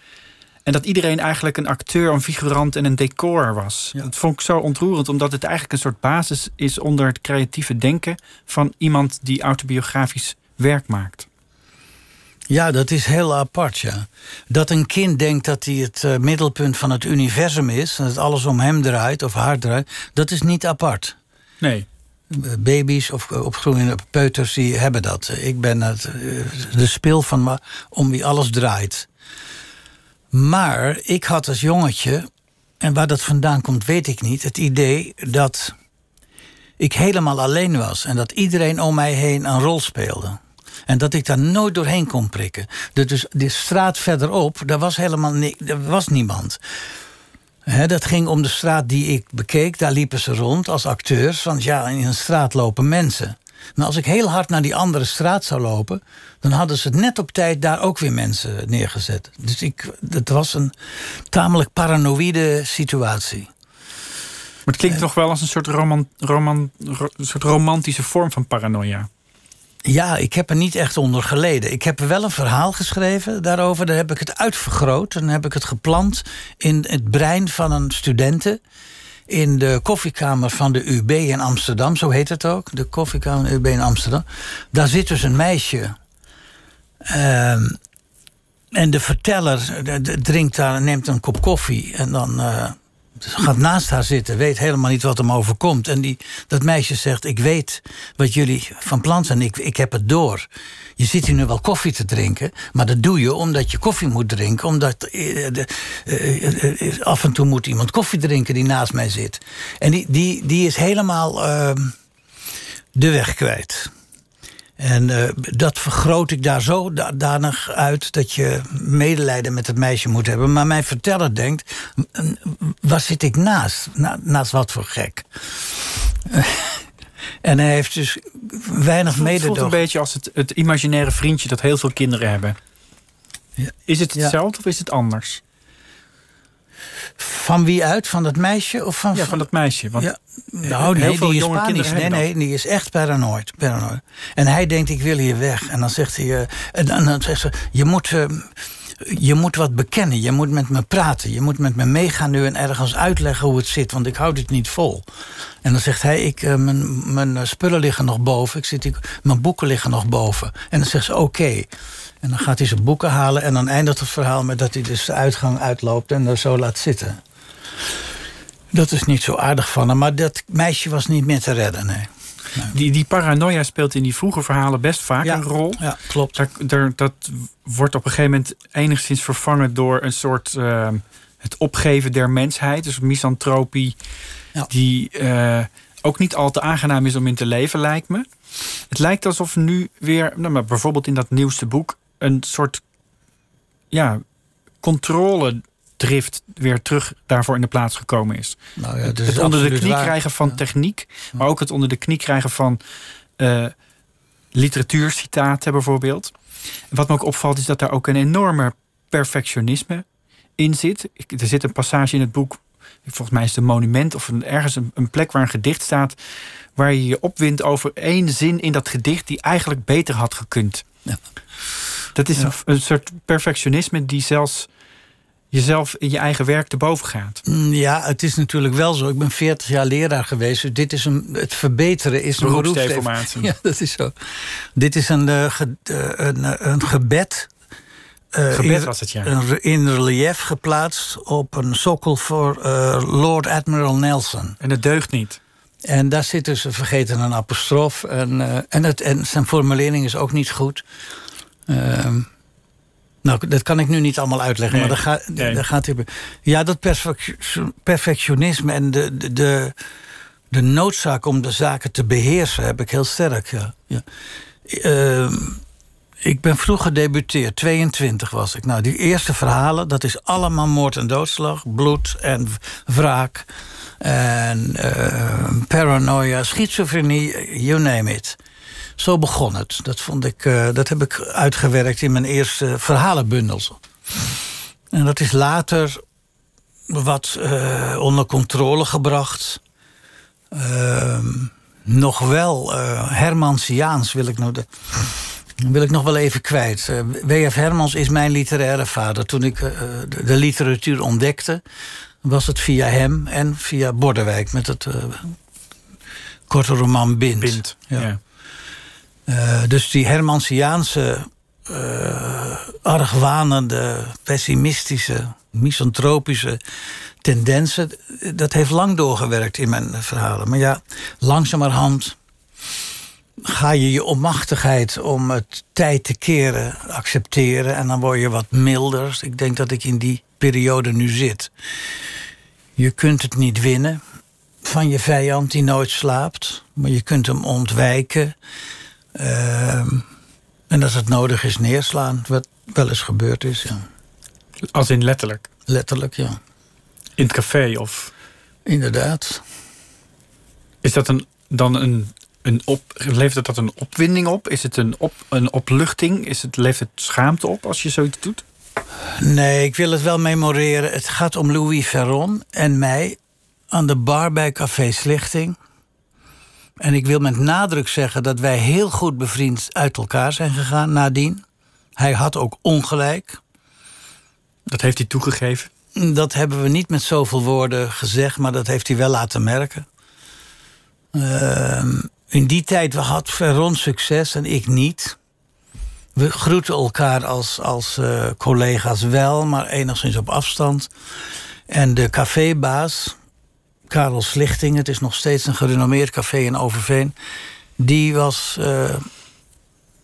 En dat iedereen eigenlijk een acteur, een figurant en een decor was. Dat vond ik zo ontroerend, omdat het eigenlijk een soort basis is onder het creatieve denken van iemand die autobiografisch werk maakt. Ja, dat is heel apart, ja. Dat een kind denkt dat hij het uh, middelpunt van het universum is... en dat alles om hem draait of haar draait, dat is niet apart. Nee. Baby's of opgroeiende peuters, die hebben dat. Ik ben het, eh, de spil van me om wie alles draait. Maar ik had als jongetje, en waar dat vandaan komt, weet ik niet, het idee dat ik helemaal alleen was en dat iedereen om mij heen een rol speelde. En dat ik daar nooit doorheen kon prikken. Dus de straat verderop, daar was helemaal ni er was niemand. Dat ging om de straat die ik bekeek. Daar liepen ze rond als acteurs. Want ja, in een straat lopen mensen. Maar als ik heel hard naar die andere straat zou lopen... dan hadden ze het net op tijd daar ook weer mensen neergezet. Dus ik, het was een tamelijk paranoïde situatie. Maar het klinkt toch wel als een soort, roman, roman, een soort romantische vorm van paranoia. Ja, ik heb er niet echt onder geleden. Ik heb wel een verhaal geschreven daarover. Daar heb ik het uitvergroot. Dan heb ik het geplant in het brein van een studenten. In de koffiekamer van de UB in Amsterdam, zo heet het ook. De koffiekamer UB in Amsterdam. Daar zit dus een meisje. Ehm, en de verteller drinkt daar, neemt een kop koffie. En dan. Uh, gaat naast haar zitten, weet helemaal niet wat hem overkomt. En die, dat meisje zegt: Ik weet wat jullie van plan zijn, ik, ik heb het door. Je zit hier nu wel koffie te drinken, maar dat doe je omdat je koffie moet drinken. Omdat eh, de, eh, eh, af en toe moet iemand koffie drinken die naast mij zit. En die, die, die is helemaal ehm, de weg kwijt. En uh, dat vergroot ik daar zo danig uit dat je medelijden met het meisje moet hebben. Maar mijn verteller denkt: waar zit ik naast? Na, naast wat voor gek? [laughs] en hij heeft dus weinig mededogen. Het voelt een beetje als het, het imaginaire vriendje dat heel veel kinderen hebben. Ja. Is het hetzelfde of is het anders? Van wie uit? Van dat meisje? Of van, ja, van dat meisje. Want ja, nou, nee, die is panisch. Nee, nee, die is echt paranoid, paranoid. En hij denkt, ik wil hier weg. En dan zegt hij... Uh, en, dan zegt ze, je moet... Uh, je moet wat bekennen, je moet met me praten. Je moet met me meegaan nu en ergens uitleggen hoe het zit, want ik hou dit niet vol. En dan zegt hij, ik, uh, mijn, mijn spullen liggen nog boven, ik zit, ik, mijn boeken liggen nog boven. En dan zegt ze, oké. En dan gaat hij zijn boeken halen en dan eindigt het verhaal met dat hij dus de uitgang uitloopt en er zo laat zitten. Dat is niet zo aardig van hem, maar dat meisje was niet meer te redden, nee. Die, die paranoia speelt in die vroege verhalen best vaak een rol. Ja, klopt. Daar, daar, dat wordt op een gegeven moment enigszins vervangen door een soort uh, het opgeven der mensheid. Dus misantropie, ja. die uh, ook niet al te aangenaam is om in te leven, lijkt me. Het lijkt alsof nu weer, nou, maar bijvoorbeeld in dat nieuwste boek, een soort ja, controle drift weer terug daarvoor in de plaats gekomen is. Nou ja, het onder de knie krijgen van techniek, maar ook het onder de knie krijgen van uh, literatuurcitaten bijvoorbeeld. wat me ook opvalt is dat daar ook een enorme perfectionisme in zit. er zit een passage in het boek, volgens mij is het een monument of een, ergens een, een plek waar een gedicht staat, waar je je opwindt over één zin in dat gedicht die eigenlijk beter had gekund. Ja. Dat is een, een, soort perfectionisme die zelfs jezelf in je eigen werk te boven gaat. Mm, ja, het is natuurlijk wel zo. Ik ben 40 jaar leraar geweest. Dus dit is een, het verbeteren is een beroepsdeformatie. [laughs] Ja, dat is zo. Dit is een, uh, een, een gebed. Uh, gebed was het, ja. In relief geplaatst op een sokkel voor Lord Admiral Nelson. En het deugt niet. En daar zit dus vergeten een apostrof. En, en, het, en zijn formulering is ook niet goed. Ehm, nou, dat kan ik nu niet allemaal uitleggen, maar daar, gaat nee. gaat. Ja, dat perfectionisme en de, de, de, noodzaak om de zaken te beheersen heb ik heel sterk. Ja. ja. Ehm, ik ben vroeg gedebuteerd, 22 was ik. Nou, die eerste verhalen, dat is allemaal moord en doodslag, bloed en wraak. En uh, paranoia, schizofrenie, you name it. Zo begon het. Dat, vond ik, uh, dat heb ik uitgewerkt in mijn eerste verhalenbundels. En dat is later wat uh, onder controle gebracht. Uh, nog wel uh, Hermansiaans wil ik, nog de, wil ik nog wel even kwijt. W.F. Hermans is mijn literaire vader. Toen ik de, de, literatuur ontdekte, was het via hem en via Bordewijk met het korte roman Bind. Bind ja. Uh, dus die Hermansiaanse, uh, argwanende, pessimistische, misantropische tendensen... dat heeft lang doorgewerkt in mijn verhalen. Maar ja, langzamerhand ga je je onmachtigheid om het tijd te keren accepteren. En dan word je wat milder. Ik denk dat ik in die periode nu zit. Je kunt het niet winnen van je vijand die nooit slaapt. Maar je kunt hem ontwijken. Ehm, en als het nodig is, neerslaan. Wat wel eens gebeurd is. Ja. Als in letterlijk? Letterlijk, ja. In het café of? Inderdaad. Is dat een, dan een, een op, levert dat een opwinding op? Is het een, op, een opluchting? Is het, levert het schaamte op als je zoiets doet? Nee, ik wil het wel memoreren. Het gaat om Louis Ferron en mij aan de bar bij Café Slichting. En ik wil met nadruk zeggen dat wij heel goed bevriend uit elkaar zijn gegaan nadien. Hij had ook ongelijk. Dat heeft hij toegegeven? Dat hebben we niet met zoveel woorden gezegd, maar dat heeft hij wel laten merken. Ehm, in die tijd had Ferron succes en ik niet. We groeten elkaar als, als uh, collega's wel, maar enigszins op afstand. En de cafébaas, Karel Slichting, het is nog steeds een gerenommeerd café in Overveen, die was uh,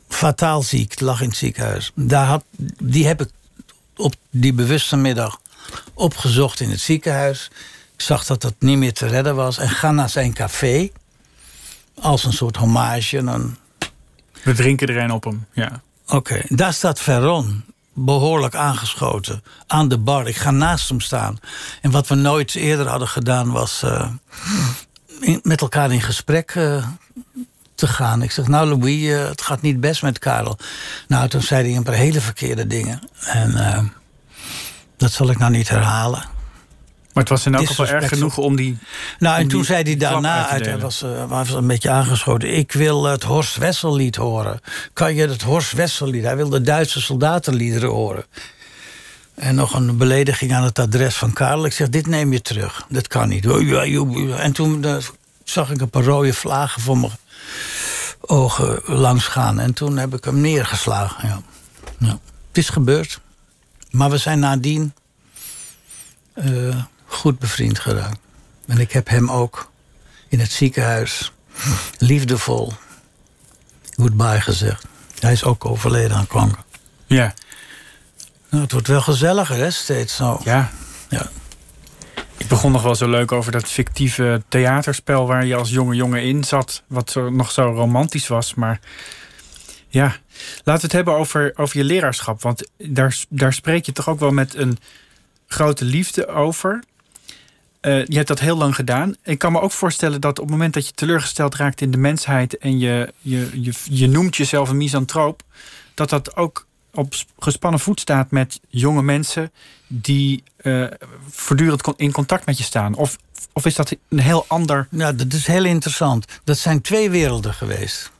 fataal ziek, lag in het ziekenhuis. Daar had, die heb ik op die bewuste middag opgezocht in het ziekenhuis. Ik zag dat dat niet meer te redden was en ga naar zijn café als een soort hommage. Dan... We drinken er een op hem, ja. Oké, daar staat Ferron behoorlijk aangeschoten aan de bar. Ik ga naast hem staan. En wat we nooit eerder hadden gedaan was uh, met elkaar in gesprek uh, te gaan. Ik zeg, nou Louis, uh, het gaat niet best met Karel. Nou, toen zei hij een paar hele verkeerde dingen. En dat zal ik nou niet herhalen. Maar het was in elk geval erg genoeg om die. Nou, en toen zei hij daarna, uit, hij, was, uh, was een beetje aangeschoten. Ik wil het Horst Wessellied horen. Kan je het Horst Wessellied? Hij wil de Duitse soldatenliederen horen. En nog een belediging aan het adres van Karel. Ik zeg, dit neem je terug. Dat kan niet. En toen uh, zag ik een paar rode vlagen voor mijn ogen langs gaan. En toen heb ik hem neergeslagen. Ja. ja. Het is gebeurd. Maar we zijn nadien... Uh, goed bevriend geraakt. En ik heb hem ook in het ziekenhuis liefdevol goodbye gezegd. Hij is ook overleden aan kanker. Ja. Nou, het wordt wel gezelliger, hè, steeds zo. Ja. ja. Ik begon nog wel zo leuk over dat fictieve theaterspel... waar je als jonge jongen in zat, wat zo, nog zo romantisch was. Maar ja, laten we het hebben over, over je leraarschap. Want daar, daar spreek je toch ook wel met een grote liefde over... Uh, je hebt dat heel lang gedaan. Ik kan me ook voorstellen dat op het moment dat je teleurgesteld raakt in de mensheid en je, je, je, je noemt jezelf een misantroop, dat dat ook op gespannen voet staat met jonge mensen die uh, voortdurend in contact met je staan. Of, of is dat een heel ander. Ja, dat is heel interessant. Dat zijn twee werelden geweest.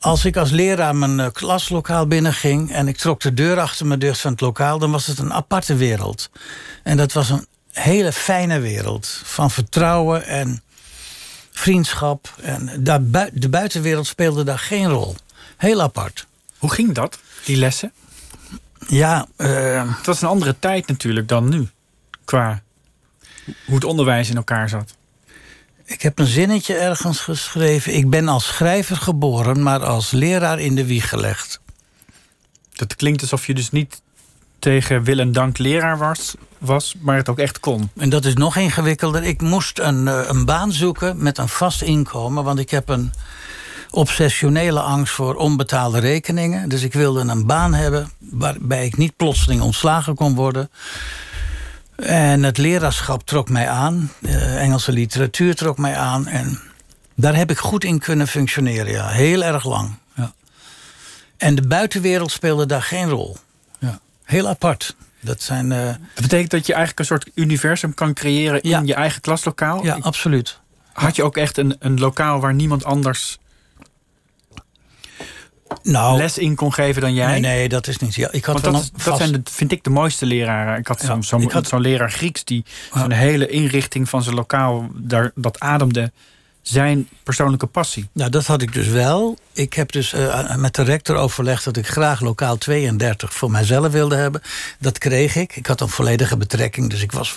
Als ik als leraar mijn eh, klaslokaal binnenging en ik trok de deur achter me dicht van het lokaal, dan was het een aparte wereld. En dat was een hele fijne wereld van vertrouwen en vriendschap. En daar, de buitenwereld speelde daar geen rol. Heel apart. Hoe ging dat, die lessen? Ja, uh, het was een andere tijd natuurlijk dan nu. Qua hoe het onderwijs in elkaar zat. Ik heb een zinnetje ergens geschreven. Ik ben als schrijver geboren, maar als leraar in de wieg gelegd. Dat klinkt alsof je dus niet tegen wil en dank leraar was, was, maar het ook echt kon. En dat is nog ingewikkelder. Ik moest een, eh, een baan zoeken met een vast inkomen, want ik heb een obsessionele angst voor onbetaalde rekeningen. Dus ik wilde een baan hebben waarbij ik niet plotseling ontslagen kon worden. En het leraarschap trok mij aan. Engelse literatuur trok mij aan. En daar heb ik goed in kunnen functioneren, ja. Heel erg lang. Ja. En de buitenwereld speelde daar geen rol. Ja. Heel apart. Dat, zijn, uh... dat betekent dat je eigenlijk een soort universum kan creëren in je eigen klaslokaal? Ja, absoluut. Had je ook echt een, een lokaal waar niemand anders nou, les in kon geven dan jij? Nee, nee dat is niet. Ja, ik had Want dat, dat zijn de, vind ik de mooiste leraren. Ik had zo'n zo, zo leraar Grieks die ja. zo'n hele inrichting van zijn lokaal, daar, dat ademde zijn persoonlijke passie. Nou, dat had ik dus wel. Ik heb dus uh, met de rector overlegd dat ik graag lokaal 32 voor mijzelf wilde hebben. Dat kreeg ik. Ik had een volledige betrekking, dus ik was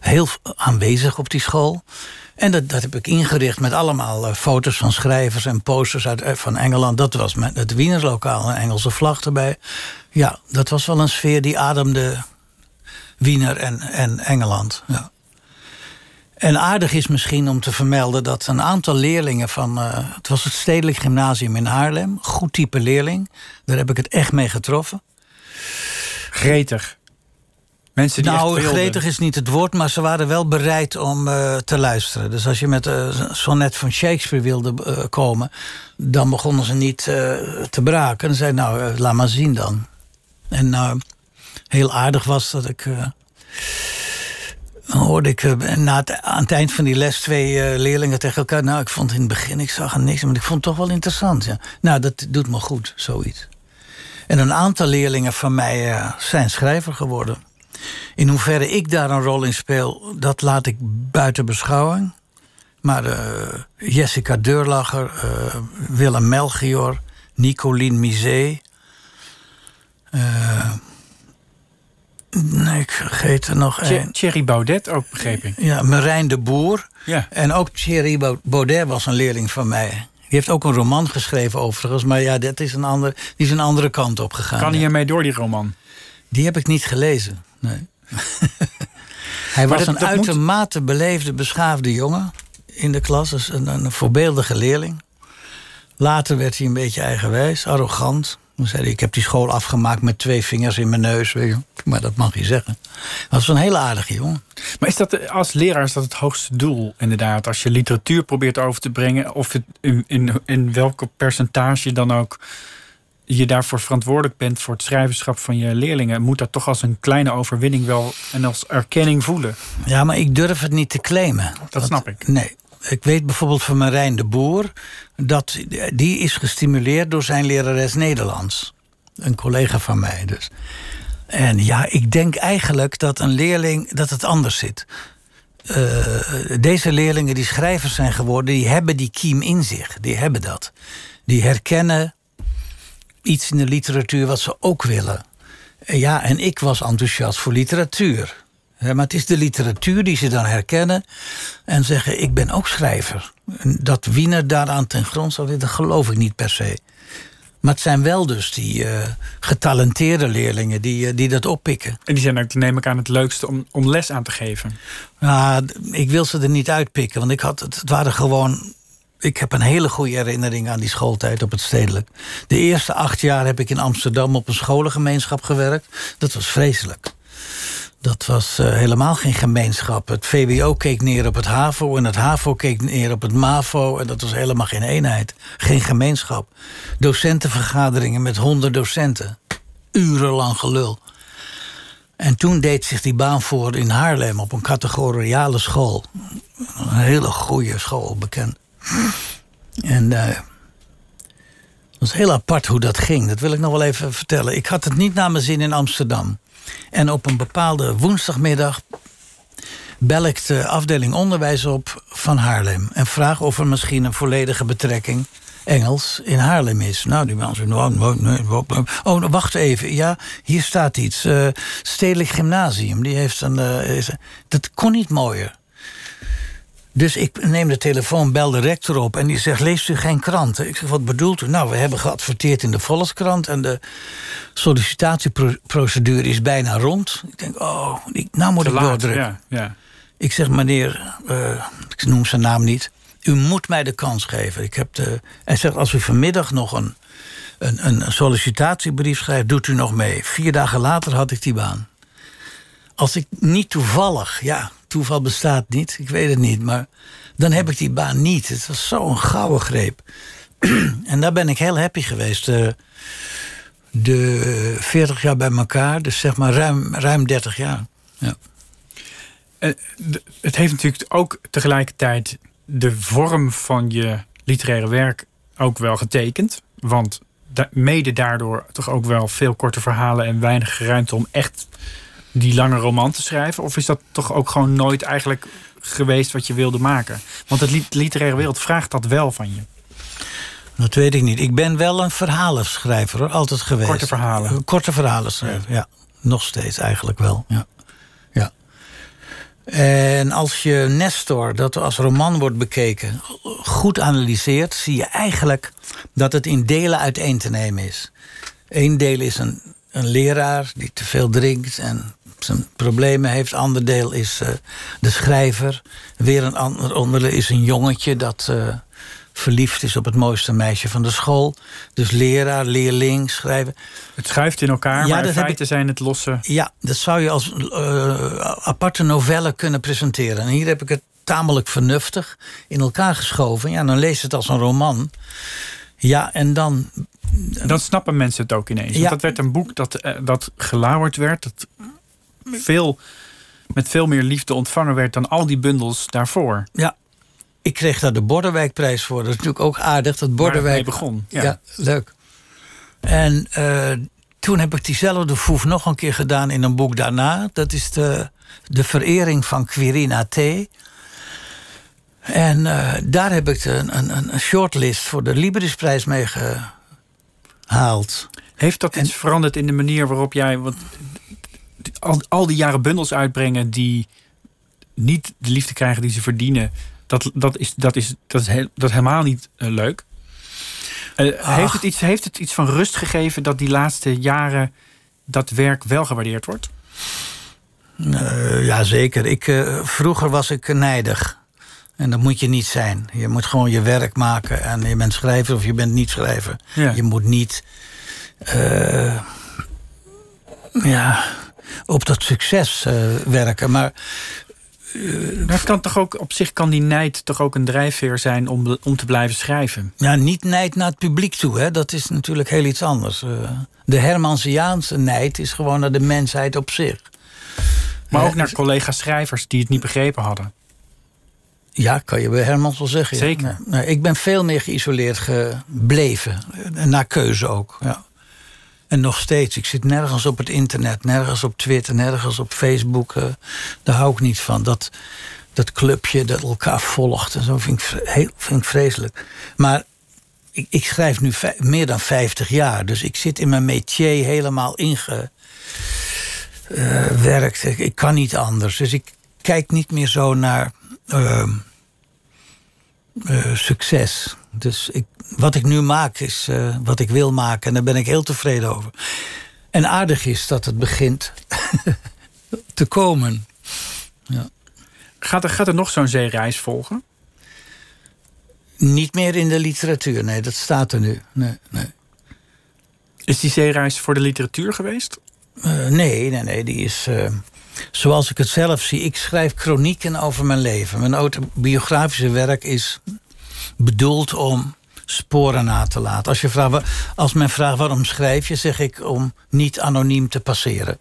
heel aanwezig op die school. En dat, dat heb ik ingericht met allemaal uh, foto's van schrijvers en posters uit, uh, van Engeland. Dat was met het Wienerslokaal, een Engelse vlag erbij. Ja, dat was wel een sfeer die ademde Wiener en, en Engeland. Ja. En aardig is misschien om te vermelden dat een aantal leerlingen van. Uh, het was het Stedelijk Gymnasium in Haarlem. Goed type leerling. Daar heb ik het echt mee getroffen. Gretig. Mensen die nou, gretig is niet het woord, maar ze waren wel bereid om uh, te luisteren. Dus als je met uh, sonnet van Shakespeare wilde uh, komen, dan begonnen ze niet te braken. Dan zei nou, laat maar zien dan. En heel aardig was dat ik hoorde ik eh, na het, aan het eind van die les twee leerlingen tegen elkaar. Nou, ik vond in het begin, ik zag er niks, maar ik vond het toch wel interessant. Ja. Nou, dat doet me goed, zoiets. En een aantal leerlingen van mij zijn schrijver geworden. In hoeverre ik daar een rol in speel, dat laat ik buiten beschouwing. Maar Jessica Deurlacher, Willem Melchior, Nicolien Misé. Nee, ik vergeet er nog één. Thierry Baudet ook, begreep ik. Ja, Marijn de Boer. Ja. En ook Thierry Baudet was een leerling van mij. Die heeft ook een roman geschreven overigens. Maar ja, dat is een ander, die is een andere kant op gegaan. Kan hij ermee door, die roman? Die heb ik niet gelezen, nee. [laughs] hij was dat, een dat uitermate moet... beleefde, beschaafde jongen in de klas. Dus een, een voorbeeldige leerling. Later werd hij een beetje eigenwijs, arrogant. Toen zei hij, ik heb die school afgemaakt met twee vingers in mijn neus. Weet je. Maar dat mag je zeggen. Dat was een hele aardige jongen. Maar is dat als leraar is dat het hoogste doel, inderdaad? Als je literatuur probeert over te brengen, of het in, in, in welke percentage dan ook je daarvoor verantwoordelijk bent voor het schrijverschap van je leerlingen, moet dat toch als een kleine overwinning wel en als erkenning voelen. Ja, maar ik durf het niet te claimen. Dat snap ik. Nee. Ik weet bijvoorbeeld van Marijn de Boer dat die is gestimuleerd door zijn lerares Nederlands. Een collega van mij dus. En ja, ik denk eigenlijk dat een leerling dat het anders zit. Uh, deze leerlingen die schrijvers zijn geworden, die hebben die kiem in zich. Die hebben dat. Die herkennen iets in de literatuur wat ze ook willen. Ja, en ik was enthousiast voor literatuur. Maar het is de literatuur die ze dan herkennen en zeggen: Ik ben ook schrijver. Dat Wiener daaraan ten grond zal dat geloof ik niet per se. Maar het zijn wel dus die uh, getalenteerde leerlingen die, uh, die dat oppikken. En die zijn ook, neem ik aan, het leukste om, om les aan te geven. Nou, ik wil ze er niet uitpikken, want ik had, het waren gewoon. Ik heb een hele goede herinnering aan die schooltijd op het stedelijk. De eerste acht jaar heb ik in Amsterdam op een scholengemeenschap gewerkt. Dat was vreselijk. Dat was uh, helemaal geen gemeenschap. Het VWO keek neer op het HAVO en het HAVO keek neer op het MAVO. En dat was helemaal geen eenheid. Geen gemeenschap. Docentenvergaderingen met honderd docenten. Urenlang gelul. En toen deed zich die baan voor in Haarlem op een categoriale school. Een hele goede school, bekend. En uh, het was heel apart hoe dat ging. Dat wil ik nog wel even vertellen. Ik had het niet naar mijn zin in Amsterdam. En op een bepaalde woensdagmiddag bel ik de afdeling onderwijs op van Haarlem. En vraag of er misschien een volledige betrekking Engels in Haarlem is. Nou, die mensen nou, nee, Oh, wacht even. Ja, hier staat iets. Uh, Stedelijk Gymnasium. Die heeft een. Is, dat kon niet mooier. Dus ik neem de telefoon, bel de rector op en die zegt: Leest u geen kranten? Ik zeg: Wat bedoelt u? Nou, we hebben geadverteerd in de Volkskrant en de sollicitatieprocedure is bijna rond. Ik denk: Oh, nou moet ik doordrukken. Ja, ja. Ik zeg: Meneer, uh, ik noem zijn naam niet. U moet mij de kans geven. Ik heb de... Hij zegt: Als u vanmiddag nog een, een, een sollicitatiebrief schrijft, doet u nog mee. Vier dagen later had ik die baan. Als ik niet toevallig, ja, toeval bestaat niet, ik weet het niet, maar dan heb ik die baan niet. Het was zo'n gouden greep. [clears throat] en daar ben ik heel happy geweest. De, de 40 jaar bij elkaar, dus zeg maar ruim, ruim 30 jaar. Ja. Uh, het heeft natuurlijk ook tegelijkertijd de vorm van je literaire werk ook wel getekend. Want mede daardoor toch ook wel veel korte verhalen en weinig ruimte om echt die lange roman te schrijven? Of is dat toch ook gewoon nooit eigenlijk geweest wat je wilde maken? Want het literaire wereld vraagt dat wel van je. Dat weet ik niet. Ik ben wel een verhalenschrijver hoor, altijd geweest. Korte verhalen. Korte verhalen schrijven, ja. Nog steeds eigenlijk wel. Ja. ja. En als je Nestor, dat als roman wordt bekeken, goed analyseert, zie je eigenlijk dat het in delen uiteen te nemen is. Eén deel is een, een leraar die te veel drinkt en zijn problemen heeft. Ander deel is uh, de schrijver. Weer een ander onderdeel is een jongetje dat. Uh, verliefd is op het mooiste meisje van de school. Dus leraar, leerling, schrijven. Het schuift in elkaar, ja, maar in feite zijn het losse... Ja, dat zou je als uh, aparte novelle kunnen presenteren. En hier heb ik het tamelijk vernuftig in elkaar geschoven. Ja, dan lees je het als een roman. Ja, en dan... Dan snappen mensen het ook ineens. Want dat werd een boek dat, dat gelauwerd werd. Dat [laughs] veel, met veel meer liefde ontvangen werd dan al die bundels daarvoor. Ja, ik kreeg daar de Borderwijkprijs voor. Dat is natuurlijk ook aardig. Dat Borderwijk begon. Ja, leuk. En uh, toen heb ik diezelfde foef nog een keer gedaan in een boek daarna. Dat is de, de verering van Quirina T. En uh, daar heb ik een, een, een shortlist voor de Librisprijs mee gehaald. Heeft dat iets veranderd in de manier waarop jij... Want al, al die jaren bundels uitbrengen die niet de liefde krijgen die ze verdienen dat, dat, is, dat, is, dat, is, heel, dat is helemaal niet uh, leuk. Uh, heeft, het iets, heeft het iets van rust gegeven dat die laatste jaren dat werk wel gewaardeerd wordt? Uh, ja, zeker. Ik, vroeger was ik nijdig. En dat moet je niet zijn. Je moet gewoon je werk maken. En je bent schrijver of je bent niet schrijver. Ja. Je moet niet... ja, op dat succes werken. Maar maar kan toch ook, op zich kan die nijd toch ook een drijfveer zijn om, om te blijven schrijven? Ja, niet nijd naar het publiek toe. Hè. Dat is natuurlijk heel iets anders. Uh, de Hermansiaanse nijd is gewoon naar de mensheid op zich. Maar ook naar collega-schrijvers die het niet begrepen hadden. Ja, kan je bij Hermans wel zeggen. Zeker. Nou, ik ben veel meer geïsoleerd gebleven. Naar keuze ook. Ja. En nog steeds, ik zit nergens op het internet, nergens op Twitter, nergens op Facebook. Uh, daar hou ik niet van. Dat, dat clubje dat elkaar volgt en zo vind ik, heel, vind ik vreselijk. Maar ik, ik schrijf nu meer dan 50 jaar, dus ik zit in mijn métier helemaal ingewerkt. Uh, ik, kan niet anders. Dus ik kijk niet meer zo naar uh, succes. Dus ik, wat ik nu maak is uh, wat ik wil maken. En daar ben ik heel tevreden over. En aardig is dat het begint [laughs] te komen. Ja. Gaat, er, gaat er nog zo'n zeereis volgen? Niet meer in de literatuur, nee, dat staat er nu. Nee, nee. Is die zeereis voor de literatuur geweest? Uh, nee, nee, nee, die is. Uh, zoals ik het zelf zie, ik schrijf chronieken over mijn leven. Mijn autobiografische werk is bedoeld om sporen na te laten. Als, je vraagt, als men vraagt waarom schrijf je, zeg ik om niet anoniem te passeren.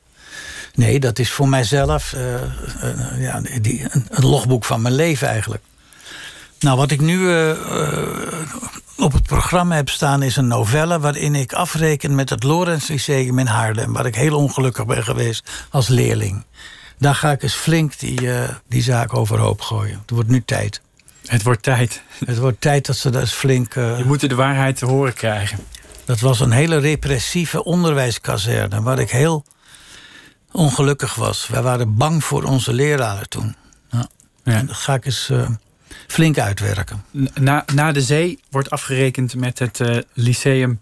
Nee, dat is voor mijzelf uh, ja, die, een, logboek van mijn leven eigenlijk. Nou, wat ik nu op het programma heb staan is een novelle... waarin ik afreken met het Lorenz Lyceum in Haarlem... waar ik heel ongelukkig ben geweest als leerling. Daar ga ik eens flink die, die zaak overhoop gooien. Het wordt nu tijd. Het wordt tijd. Het wordt tijd dat ze dat flink... Uh... Je moet de waarheid te horen krijgen. Dat was een hele repressieve onderwijskazerne... waar ik heel ongelukkig was. Wij waren bang voor onze leraren toen. Ja. ja. En dat ga ik eens uh, flink uitwerken. Na, na de zee wordt afgerekend met het uh, lyceum.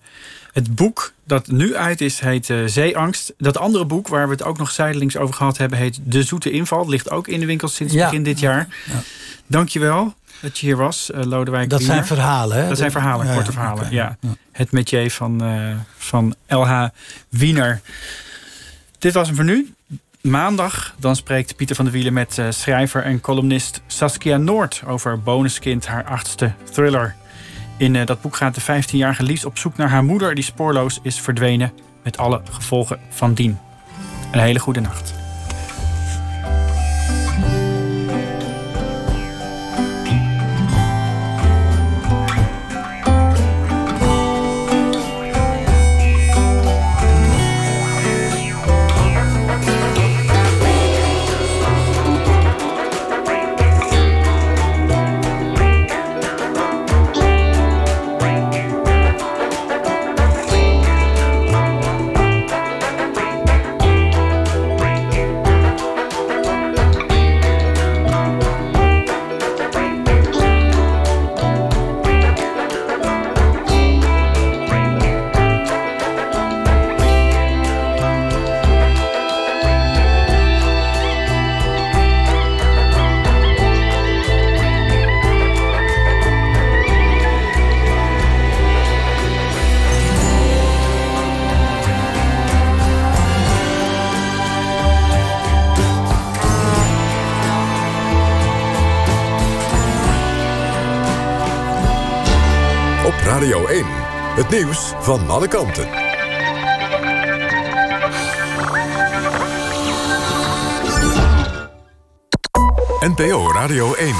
Het boek dat nu uit is, heet uh, Zeeangst. Dat andere boek, waar we het ook nog zijdelings over gehad hebben... heet De Zoete Inval. Ligt ook in de winkel sinds ja. begin dit jaar. Ja. Dankjewel dat je hier was, uh, Lodewijk Dat zijn verhalen, hè? Dat zijn verhalen, ja, korte verhalen, okay. ja. Het metier van, uh, van LH Wiener. Dit was hem voor nu. Maandag dan spreekt Pieter van der Wielen met uh, schrijver en columnist Saskia Noord... over Bonuskind, haar achtste thriller. In dat boek gaat de 15-jarige Lies op zoek naar haar moeder... die spoorloos is verdwenen, met alle gevolgen van dien. Een hele goede nacht. Het nieuws van alle kanten. NPO Radio 1.